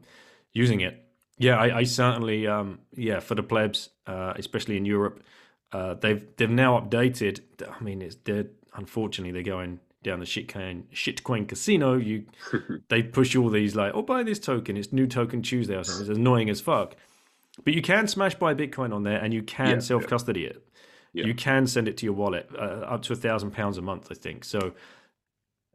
using it. Yeah, I, I certainly um, yeah for the plebs, uh, especially in Europe, uh, they've they've now updated. I mean, it's they're unfortunately they're going down the shitcoin shitcoin casino, you they push all these like, oh, buy this token. It's new token Tuesday or something. It's annoying as fuck. But you can smash buy Bitcoin on there, and you can yeah, self custody yeah. it. Yeah. You can send it to your wallet uh, up to a thousand pounds a month, I think. So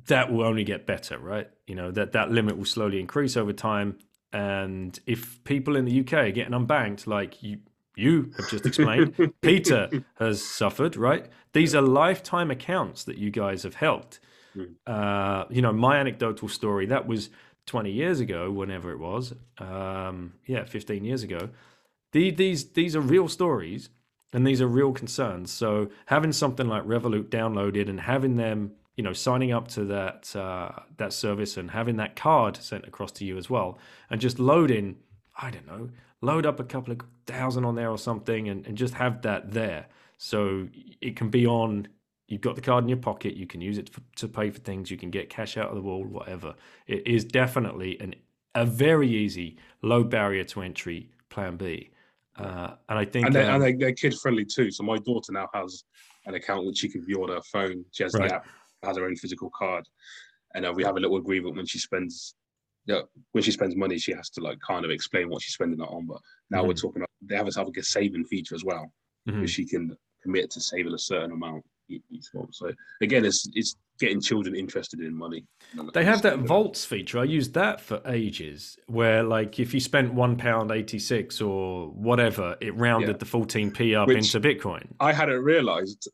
that will only get better, right? You know that that limit will slowly increase over time. And if people in the UK are getting unbanked, like you, you have just explained, Peter has suffered, right? These are lifetime accounts that you guys have helped. Mm. Uh, you know, my anecdotal story, that was 20 years ago, whenever it was. Um, yeah, 15 years ago. The, these, these are real stories and these are real concerns. So having something like Revolut downloaded and having them, you know, signing up to that uh, that service and having that card sent across to you as well, and just loading, I don't know, load up a couple of thousand on there or something and, and just have that there. So it can be on, you've got the card in your pocket, you can use it for, to pay for things, you can get cash out of the wall, whatever. It is definitely an, a very easy, low barrier to entry plan B. Uh, and I think, and, they're, um, and they're, kid friendly too. So my daughter now has an account which she can view on her phone. She has right. the app, has her own physical card, and uh, we have a little agreement when she spends yeah, when she spends money, she has to like kind of explain what she's spending it on. But now mm-hmm. we're talking about they have a, have a saving feature as well, mm-hmm. where she can commit to saving a certain amount each month. So again, it's it's getting children interested in money. They have that vaults feature. I used that for ages, where like if you spent one pound eighty six or whatever, it rounded yeah. the fourteen p up Which into Bitcoin. I hadn't realised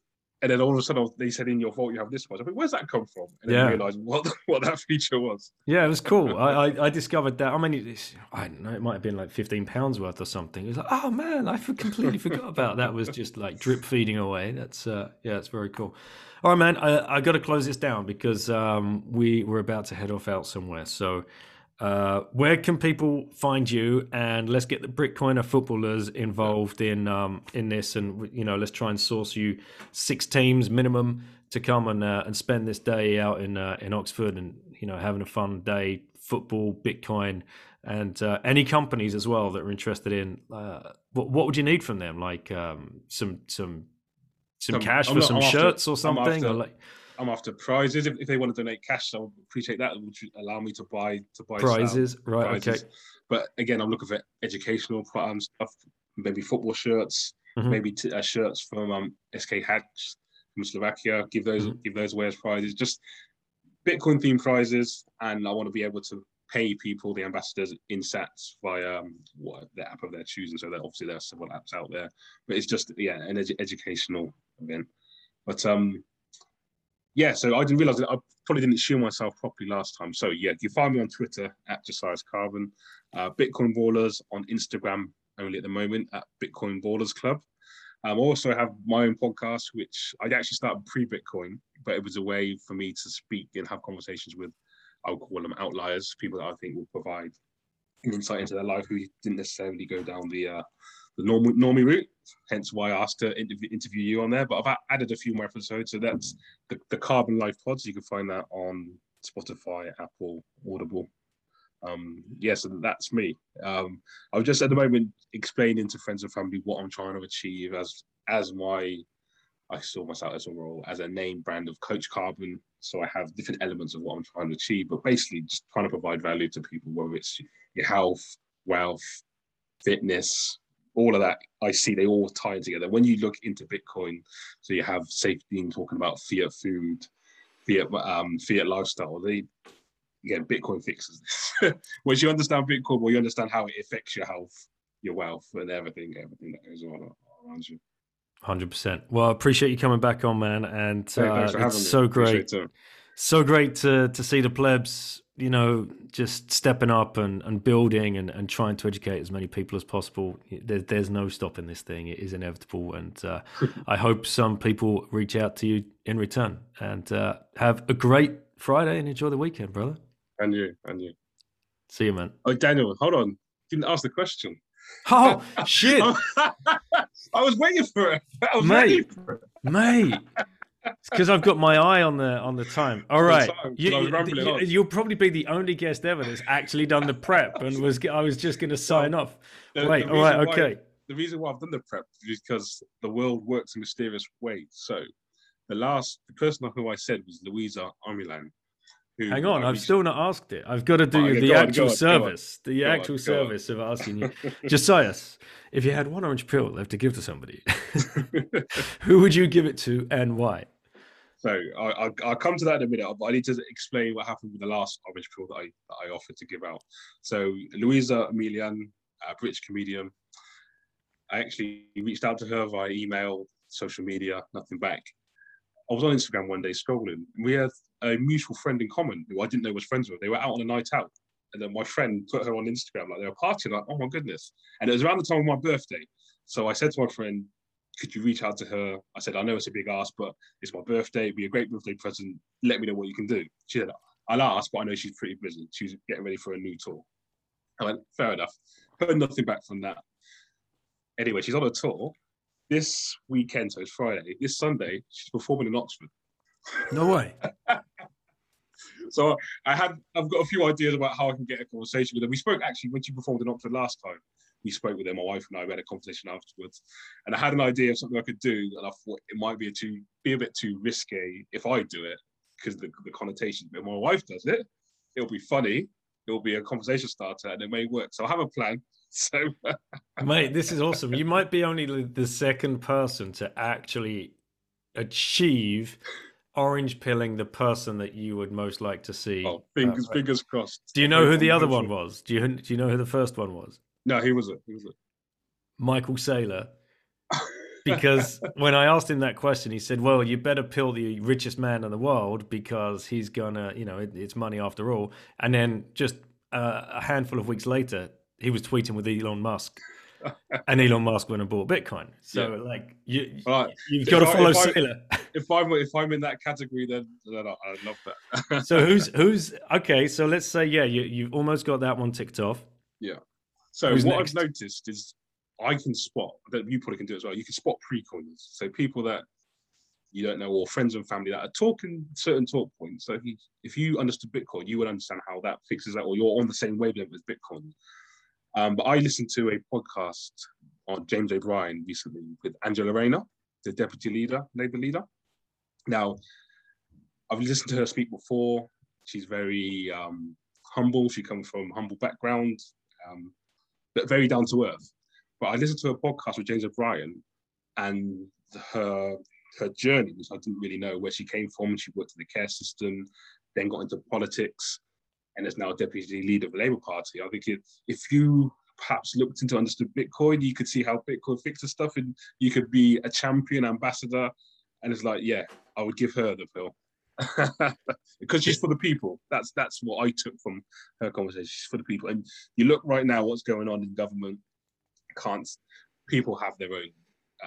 and then all of a sudden they said in your vault you have this much. I mean, where's that come from? And then yeah. realised what what that feature was. Yeah, it was cool. I, I, I discovered that. I mean, I don't know. It might have been like fifteen pounds worth or something. It was like, oh man, I completely forgot about that. Was just like drip feeding away. That's uh, yeah, it's very cool. All right, man. I I got to close this down because um, we we're about to head off out somewhere. So. Uh, where can people find you? And let's get the Bitcoiner footballers involved in um, in this, and you know, let's try and source you six teams minimum to come and uh, and spend this day out in uh, in Oxford, and you know, having a fun day, football, Bitcoin, and uh, any companies as well that are interested in. Uh, what what would you need from them? Like um, some some some cash I'm for not, some shirts or something, or like I'm after prizes. If, if they want to donate cash, I'll appreciate that. Which allow me to buy to buy prizes, right? Prizes. Okay. But again, I'm looking for educational um, stuff, maybe football shirts, mm-hmm. maybe t- uh, shirts from um, SK Hatch from Slovakia. Give those mm-hmm. give those away as prizes. Just Bitcoin themed prizes, and I want to be able to pay people, the ambassadors, in sats via um, what the app of their choosing. So that obviously there are several apps out there, but it's just yeah, an educational event. But um, yeah, so I didn't realize that I probably didn't show myself properly last time. So yeah, you find me on Twitter at Josias Carbon, uh, Bitcoin Ballers on Instagram only at the moment at Bitcoin Ballers Club. Um, I also have my own podcast, which I actually started pre-Bitcoin, but it was a way for me to speak and have conversations with, I'll call them outliers, people that I think will provide insight into their life who didn't necessarily go down the uh, the normal normie route. Hence why I asked to interview, interview you on there. But I've added a few more episodes. So that's the, the Carbon Life Pods. You can find that on Spotify, Apple, Audible. Um, yeah, so that's me. Um, I was just at the moment explaining to friends and family what I'm trying to achieve as as my I saw myself as a role as a name brand of Coach Carbon. So I have different elements of what I'm trying to achieve, but basically just trying to provide value to people, whether it's your health, wealth, fitness, all of that. I see they all tie together. When you look into Bitcoin, so you have safety talking about fiat food, fiat um, fiat lifestyle. They again, Bitcoin fixes this. Once you understand Bitcoin, well, you understand how it affects your health, your wealth, and everything, everything that goes on around you. Hundred percent. Well, I appreciate you coming back on, man, and uh, it's so great, so great to to see the plebs, you know, just stepping up and, and building and, and trying to educate as many people as possible. There, there's no stopping this thing; it is inevitable, and uh, I hope some people reach out to you in return. And uh, have a great Friday and enjoy the weekend, brother. And you, and you. See you, man. Oh, Daniel, hold on. Didn't ask the question. Oh shit! I was waiting for it. I was mate, waiting for it. mate. Because I've got my eye on the on the time. All right, you, you, will probably be the only guest ever that's actually done the prep and was I was just going to sign off. The, Wait, the all right, okay. The reason why I've done the prep is because the world works in mysterious ways. So the last the person who I said was Luisa Omielan. Hang on, I've still not asked it. I've got to do the actual on, service, on, the actual service of asking you. Josias, if you had one orange pill left to give to somebody, who would you give it to and why? So I, will come to that in a minute, but I need to explain what happened with the last pill that I, that I offered to give out. So Luisa Omielan, a British comedian, I actually reached out to her via email, social media, nothing back. I was on Instagram one day scrolling. we had a mutual friend in common who I didn't know was friends with. They were out on a night out. And then my friend put her on Instagram, like they were partying, like, oh my goodness. And it was around the time of my birthday. So I said to my friend, could you reach out to her? I said, I know it's a big ask, but it's my birthday. It'd be a great birthday present. Let me know what you can do. She said, I'll ask, but I know she's pretty busy. She's getting ready for a new tour. I went, fair enough. Heard nothing back from that. Anyway, she's on a tour. This weekend, so it's Friday, this Sunday, she's performing in Oxford. No way. so I had I've got a few ideas about how I can get a conversation with her. We spoke actually when she performed in Oxford last time. We spoke with her, my wife and I. We had a conversation afterwards, and I had an idea of something I could do, and I thought it might be a too be a bit too risque if I do it because the, the connotation. But my wife does it, it'll be funny. It'll be a conversation starter, and it may work. So I have a plan. So, mate, this is awesome. You might be only the second person to actually achieve orange pilling the person that you would most like to see. Oh, fingers, fingers crossed. Do you know who the other one was? Do you do you know who the first one was? No, he was it. He was it. Michael Saylor. because when I asked him that question, he said, "Well, you better pill the richest man in the world because he's gonna, you know, it, it's money after all." And then just uh, a handful of weeks later, he was tweeting with Elon Musk and Elon Musk went and bought Bitcoin. So yeah. like you, right. you've got if to follow if Saylor. I, if I'm if I'm in that category, then, then I, love that. so who's who's okay? So let's say yeah, you you've almost got that one ticked off. Yeah. So who's what next? I've noticed is I can spot that you probably can do as well. You can spot pre-coiners. So people that you don't know or friends and family that are talking certain talk points. So if you, if you understood Bitcoin, you would understand how that fixes that, or you're on the same wavelength as Bitcoin. Um, but I listened to a podcast on James O'Brien recently with Angela Rayner, the deputy leader, Labour leader. Now, I've listened to her speak before. She's very um, humble. She comes from humble background, um, but very down to earth. But I listened to a podcast with James O'Brien, and her her journey, which I didn't really know where she came from. She worked in the care system, then got into politics, and is now deputy leader of the Labour Party. I think if, if you perhaps looked into understood Bitcoin, you could see how Bitcoin fixes stuff, and you could be a champion ambassador. And it's like, yeah, I would give her the pill because she's for the people. That's that's what I took from her conversation. She's for the people. And you look right now, what's going on in government. Can't people have their own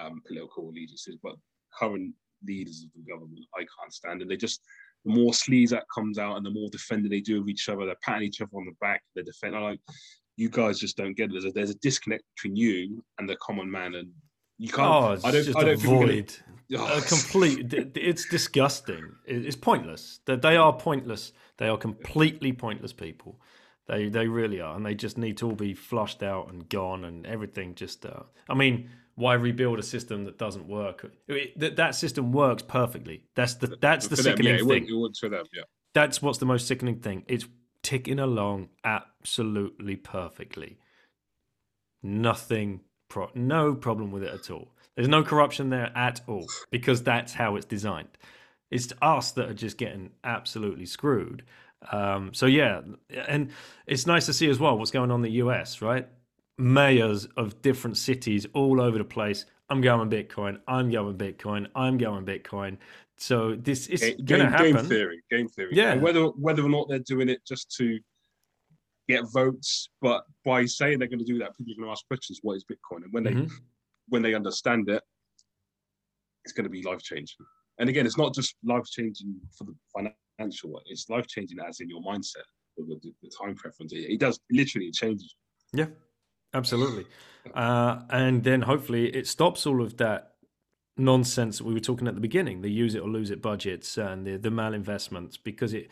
um, political allegiances, but current leaders of the government, I can't stand, and they just the more sleaze that comes out and the more defending they do of each other, they're patting each other on the back, they're defending. Like, you guys just don't get it. There's a, there's a disconnect between you and the common man, and you can't. Oh, it's I don't. just I a don't think we're gonna- Oh, a complete it's disgusting it's pointless that they are pointless they are completely pointless people they they really are and they just need to all be flushed out and gone and everything just uh, i mean why rebuild a system that doesn't work It- that that system works perfectly that's the that's the for them, sickening yeah, it thing it works for them. Yeah. that's what's the most sickening thing. It's ticking along absolutely perfectly. Nothing, pro- no problem with it at all. There's no corruption there at all because that's how it's designed. It's us that are just getting absolutely screwed. Um, so yeah, and it's nice to see as well what's going on in the US, right? Mayors of different cities all over the place. I'm going Bitcoin. I'm going Bitcoin. I'm going Bitcoin. So this is going to game, game theory, game theory. Yeah. And whether whether or not they're doing it just to get votes, but by saying they're going to do that, people are going to ask questions. What is Bitcoin? And when they Mhm. when they understand it, it's going to be life changing. And again, it's not just life changing for the financial it's life changing as in your mindset, the, the, the time preference. It, it does literally it changes. Yeah, absolutely. Uh, and then hopefully it stops all of that nonsense that we were talking at the beginning, the use it or lose it budgets and the, the malinvestments, because it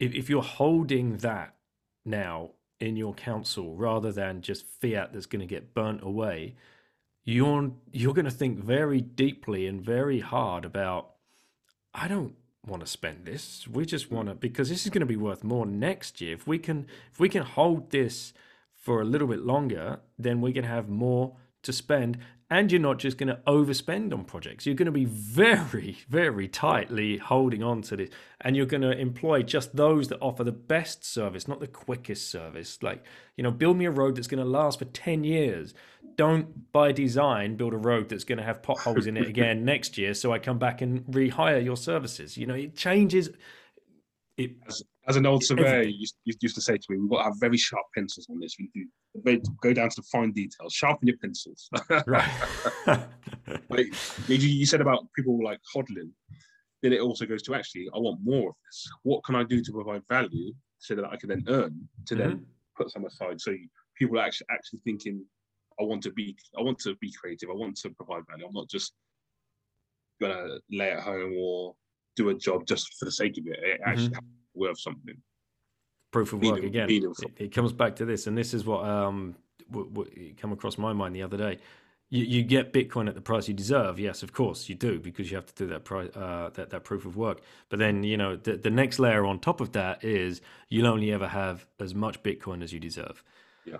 if, if you're holding that now in your council rather than just fiat that's going to get burnt away, you're you're going to think very deeply and very hard about I don't want to spend this. We just want to because this is going to be worth more next year. If we can if we can hold this for a little bit longer, then we can have more to spend. And you're not just going to overspend on projects. You're going to be very, very tightly holding on to this. And you're going to employ just those that offer the best service, not the quickest service. Like, you know, build me a road that's going to last for 10 years. Don't, by design, build a road that's going to have potholes in it again next year. So I come back and rehire your services. You know, it changes. It, As an old surveyor, used, used to say to me, "We've got to have very sharp pencils on this. We very- go down to the fine details. Sharpen your pencils." right. Like you, you said about people like hodling, then it also goes to actually, I want more of this. What can I do to provide value so that I can then earn to then mm-hmm. put some aside? So people are actually actually thinking, I want to be, I want to be creative. I want to provide value. I'm not just gonna lay at home or do a job just for the sake of it. It actually to worth something. Proof of work again. It, it comes back to this, and this is what um w- w- come across my mind the other day. You, you get Bitcoin at the price you deserve. Yes, of course you do, because you have to do that price uh, that that proof of work. But then you know the the next layer on top of that is you'll only ever have as much Bitcoin as you deserve. Yeah.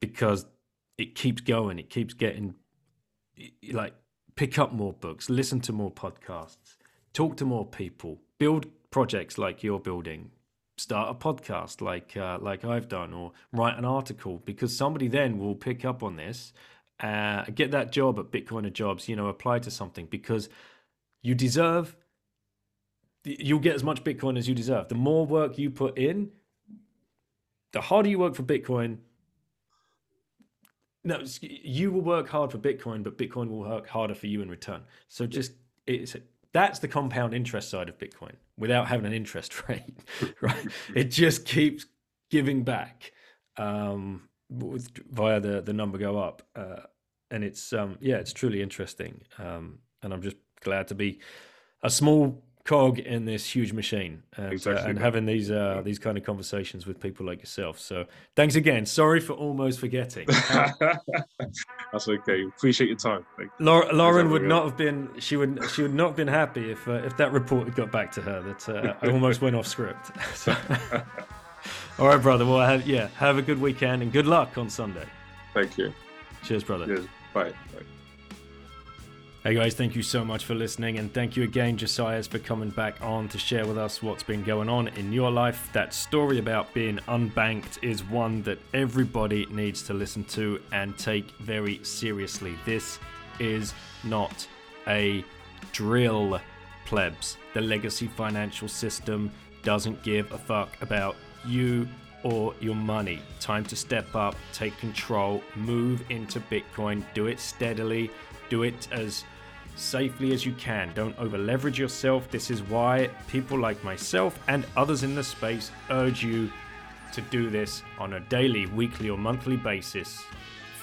because it keeps going. It keeps getting like pick up more books, listen to more podcasts, talk to more people, build projects like you're building, start a podcast like uh, like I've done, or write an article because somebody then will pick up on this, uh, get that job at Bitcoiner Jobs, you know, apply to something because you deserve. You'll get as much Bitcoin as you deserve. The more work you put in, the harder you work for Bitcoin. No, you will work hard for Bitcoin, but Bitcoin will work harder for you in return. So just it's that's the compound interest side of Bitcoin without having an interest rate, right? it just keeps giving back um, with, via the the number go up, uh, and it's um, yeah, it's truly interesting, um, and I'm just glad to be a small cog in this huge machine and, uh, and having these uh, these kind of conversations with people like yourself. So thanks again. Sorry for almost forgetting. That's okay. Appreciate your time. Thank Laura, Lauren would not have been. She would. She would not have been happy if uh, if that report had got back to her. That uh, I almost went off script. So- all right, brother. Well, have, yeah. Have a good weekend and good luck on Sunday. Thank you. Cheers, brother. Cheers. Bye. Bye. Hey guys, thank you so much for listening, and thank you again, Josias, for coming back on to share with us what's been going on in your life. That story about being unbanked is one that everybody needs to listen to and take very seriously. This is not a drill, plebs. The legacy financial system doesn't give a fuck about you or your money. Time to step up, take control, move into Bitcoin, do it steadily, do it as safely as you can. Don't over leverage yourself. This is why people like myself and others in the space urge you to do this on a daily, weekly, or monthly basis.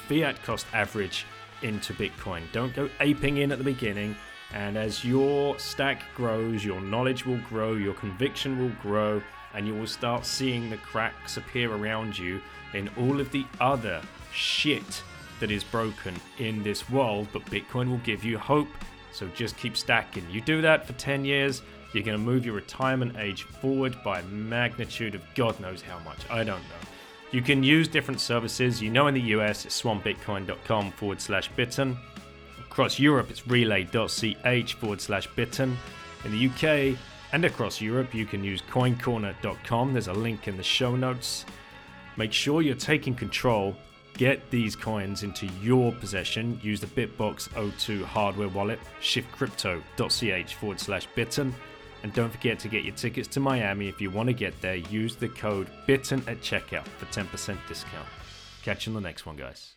Fiat cost average into Bitcoin. Don't go aping in at the beginning. And as your stack grows, your knowledge will grow, your conviction will grow, and you will start seeing the cracks appear around you in all of the other shit that is broken in this world. But Bitcoin will give you hope. So just keep stacking. You do that for 10 years, you're going to move your retirement age forward by magnitude of God knows how much. I don't know. You can use different services. You know, in the US, it's swanbitcoin.com forward slash bitten. Across Europe, it's relai.ch forward slash bitten. In the UK and across Europe, you can use coincorner.com. There's a link in the show notes. Make sure you're taking control. Get these coins into your possession. Use the BitBox02 hardware wallet, shiftcrypto.ch forward slash bitten. And don't forget to get your tickets to Miami if you want to get there. Use the code BITTEN at checkout for 10% discount. Catch you on the next one, guys.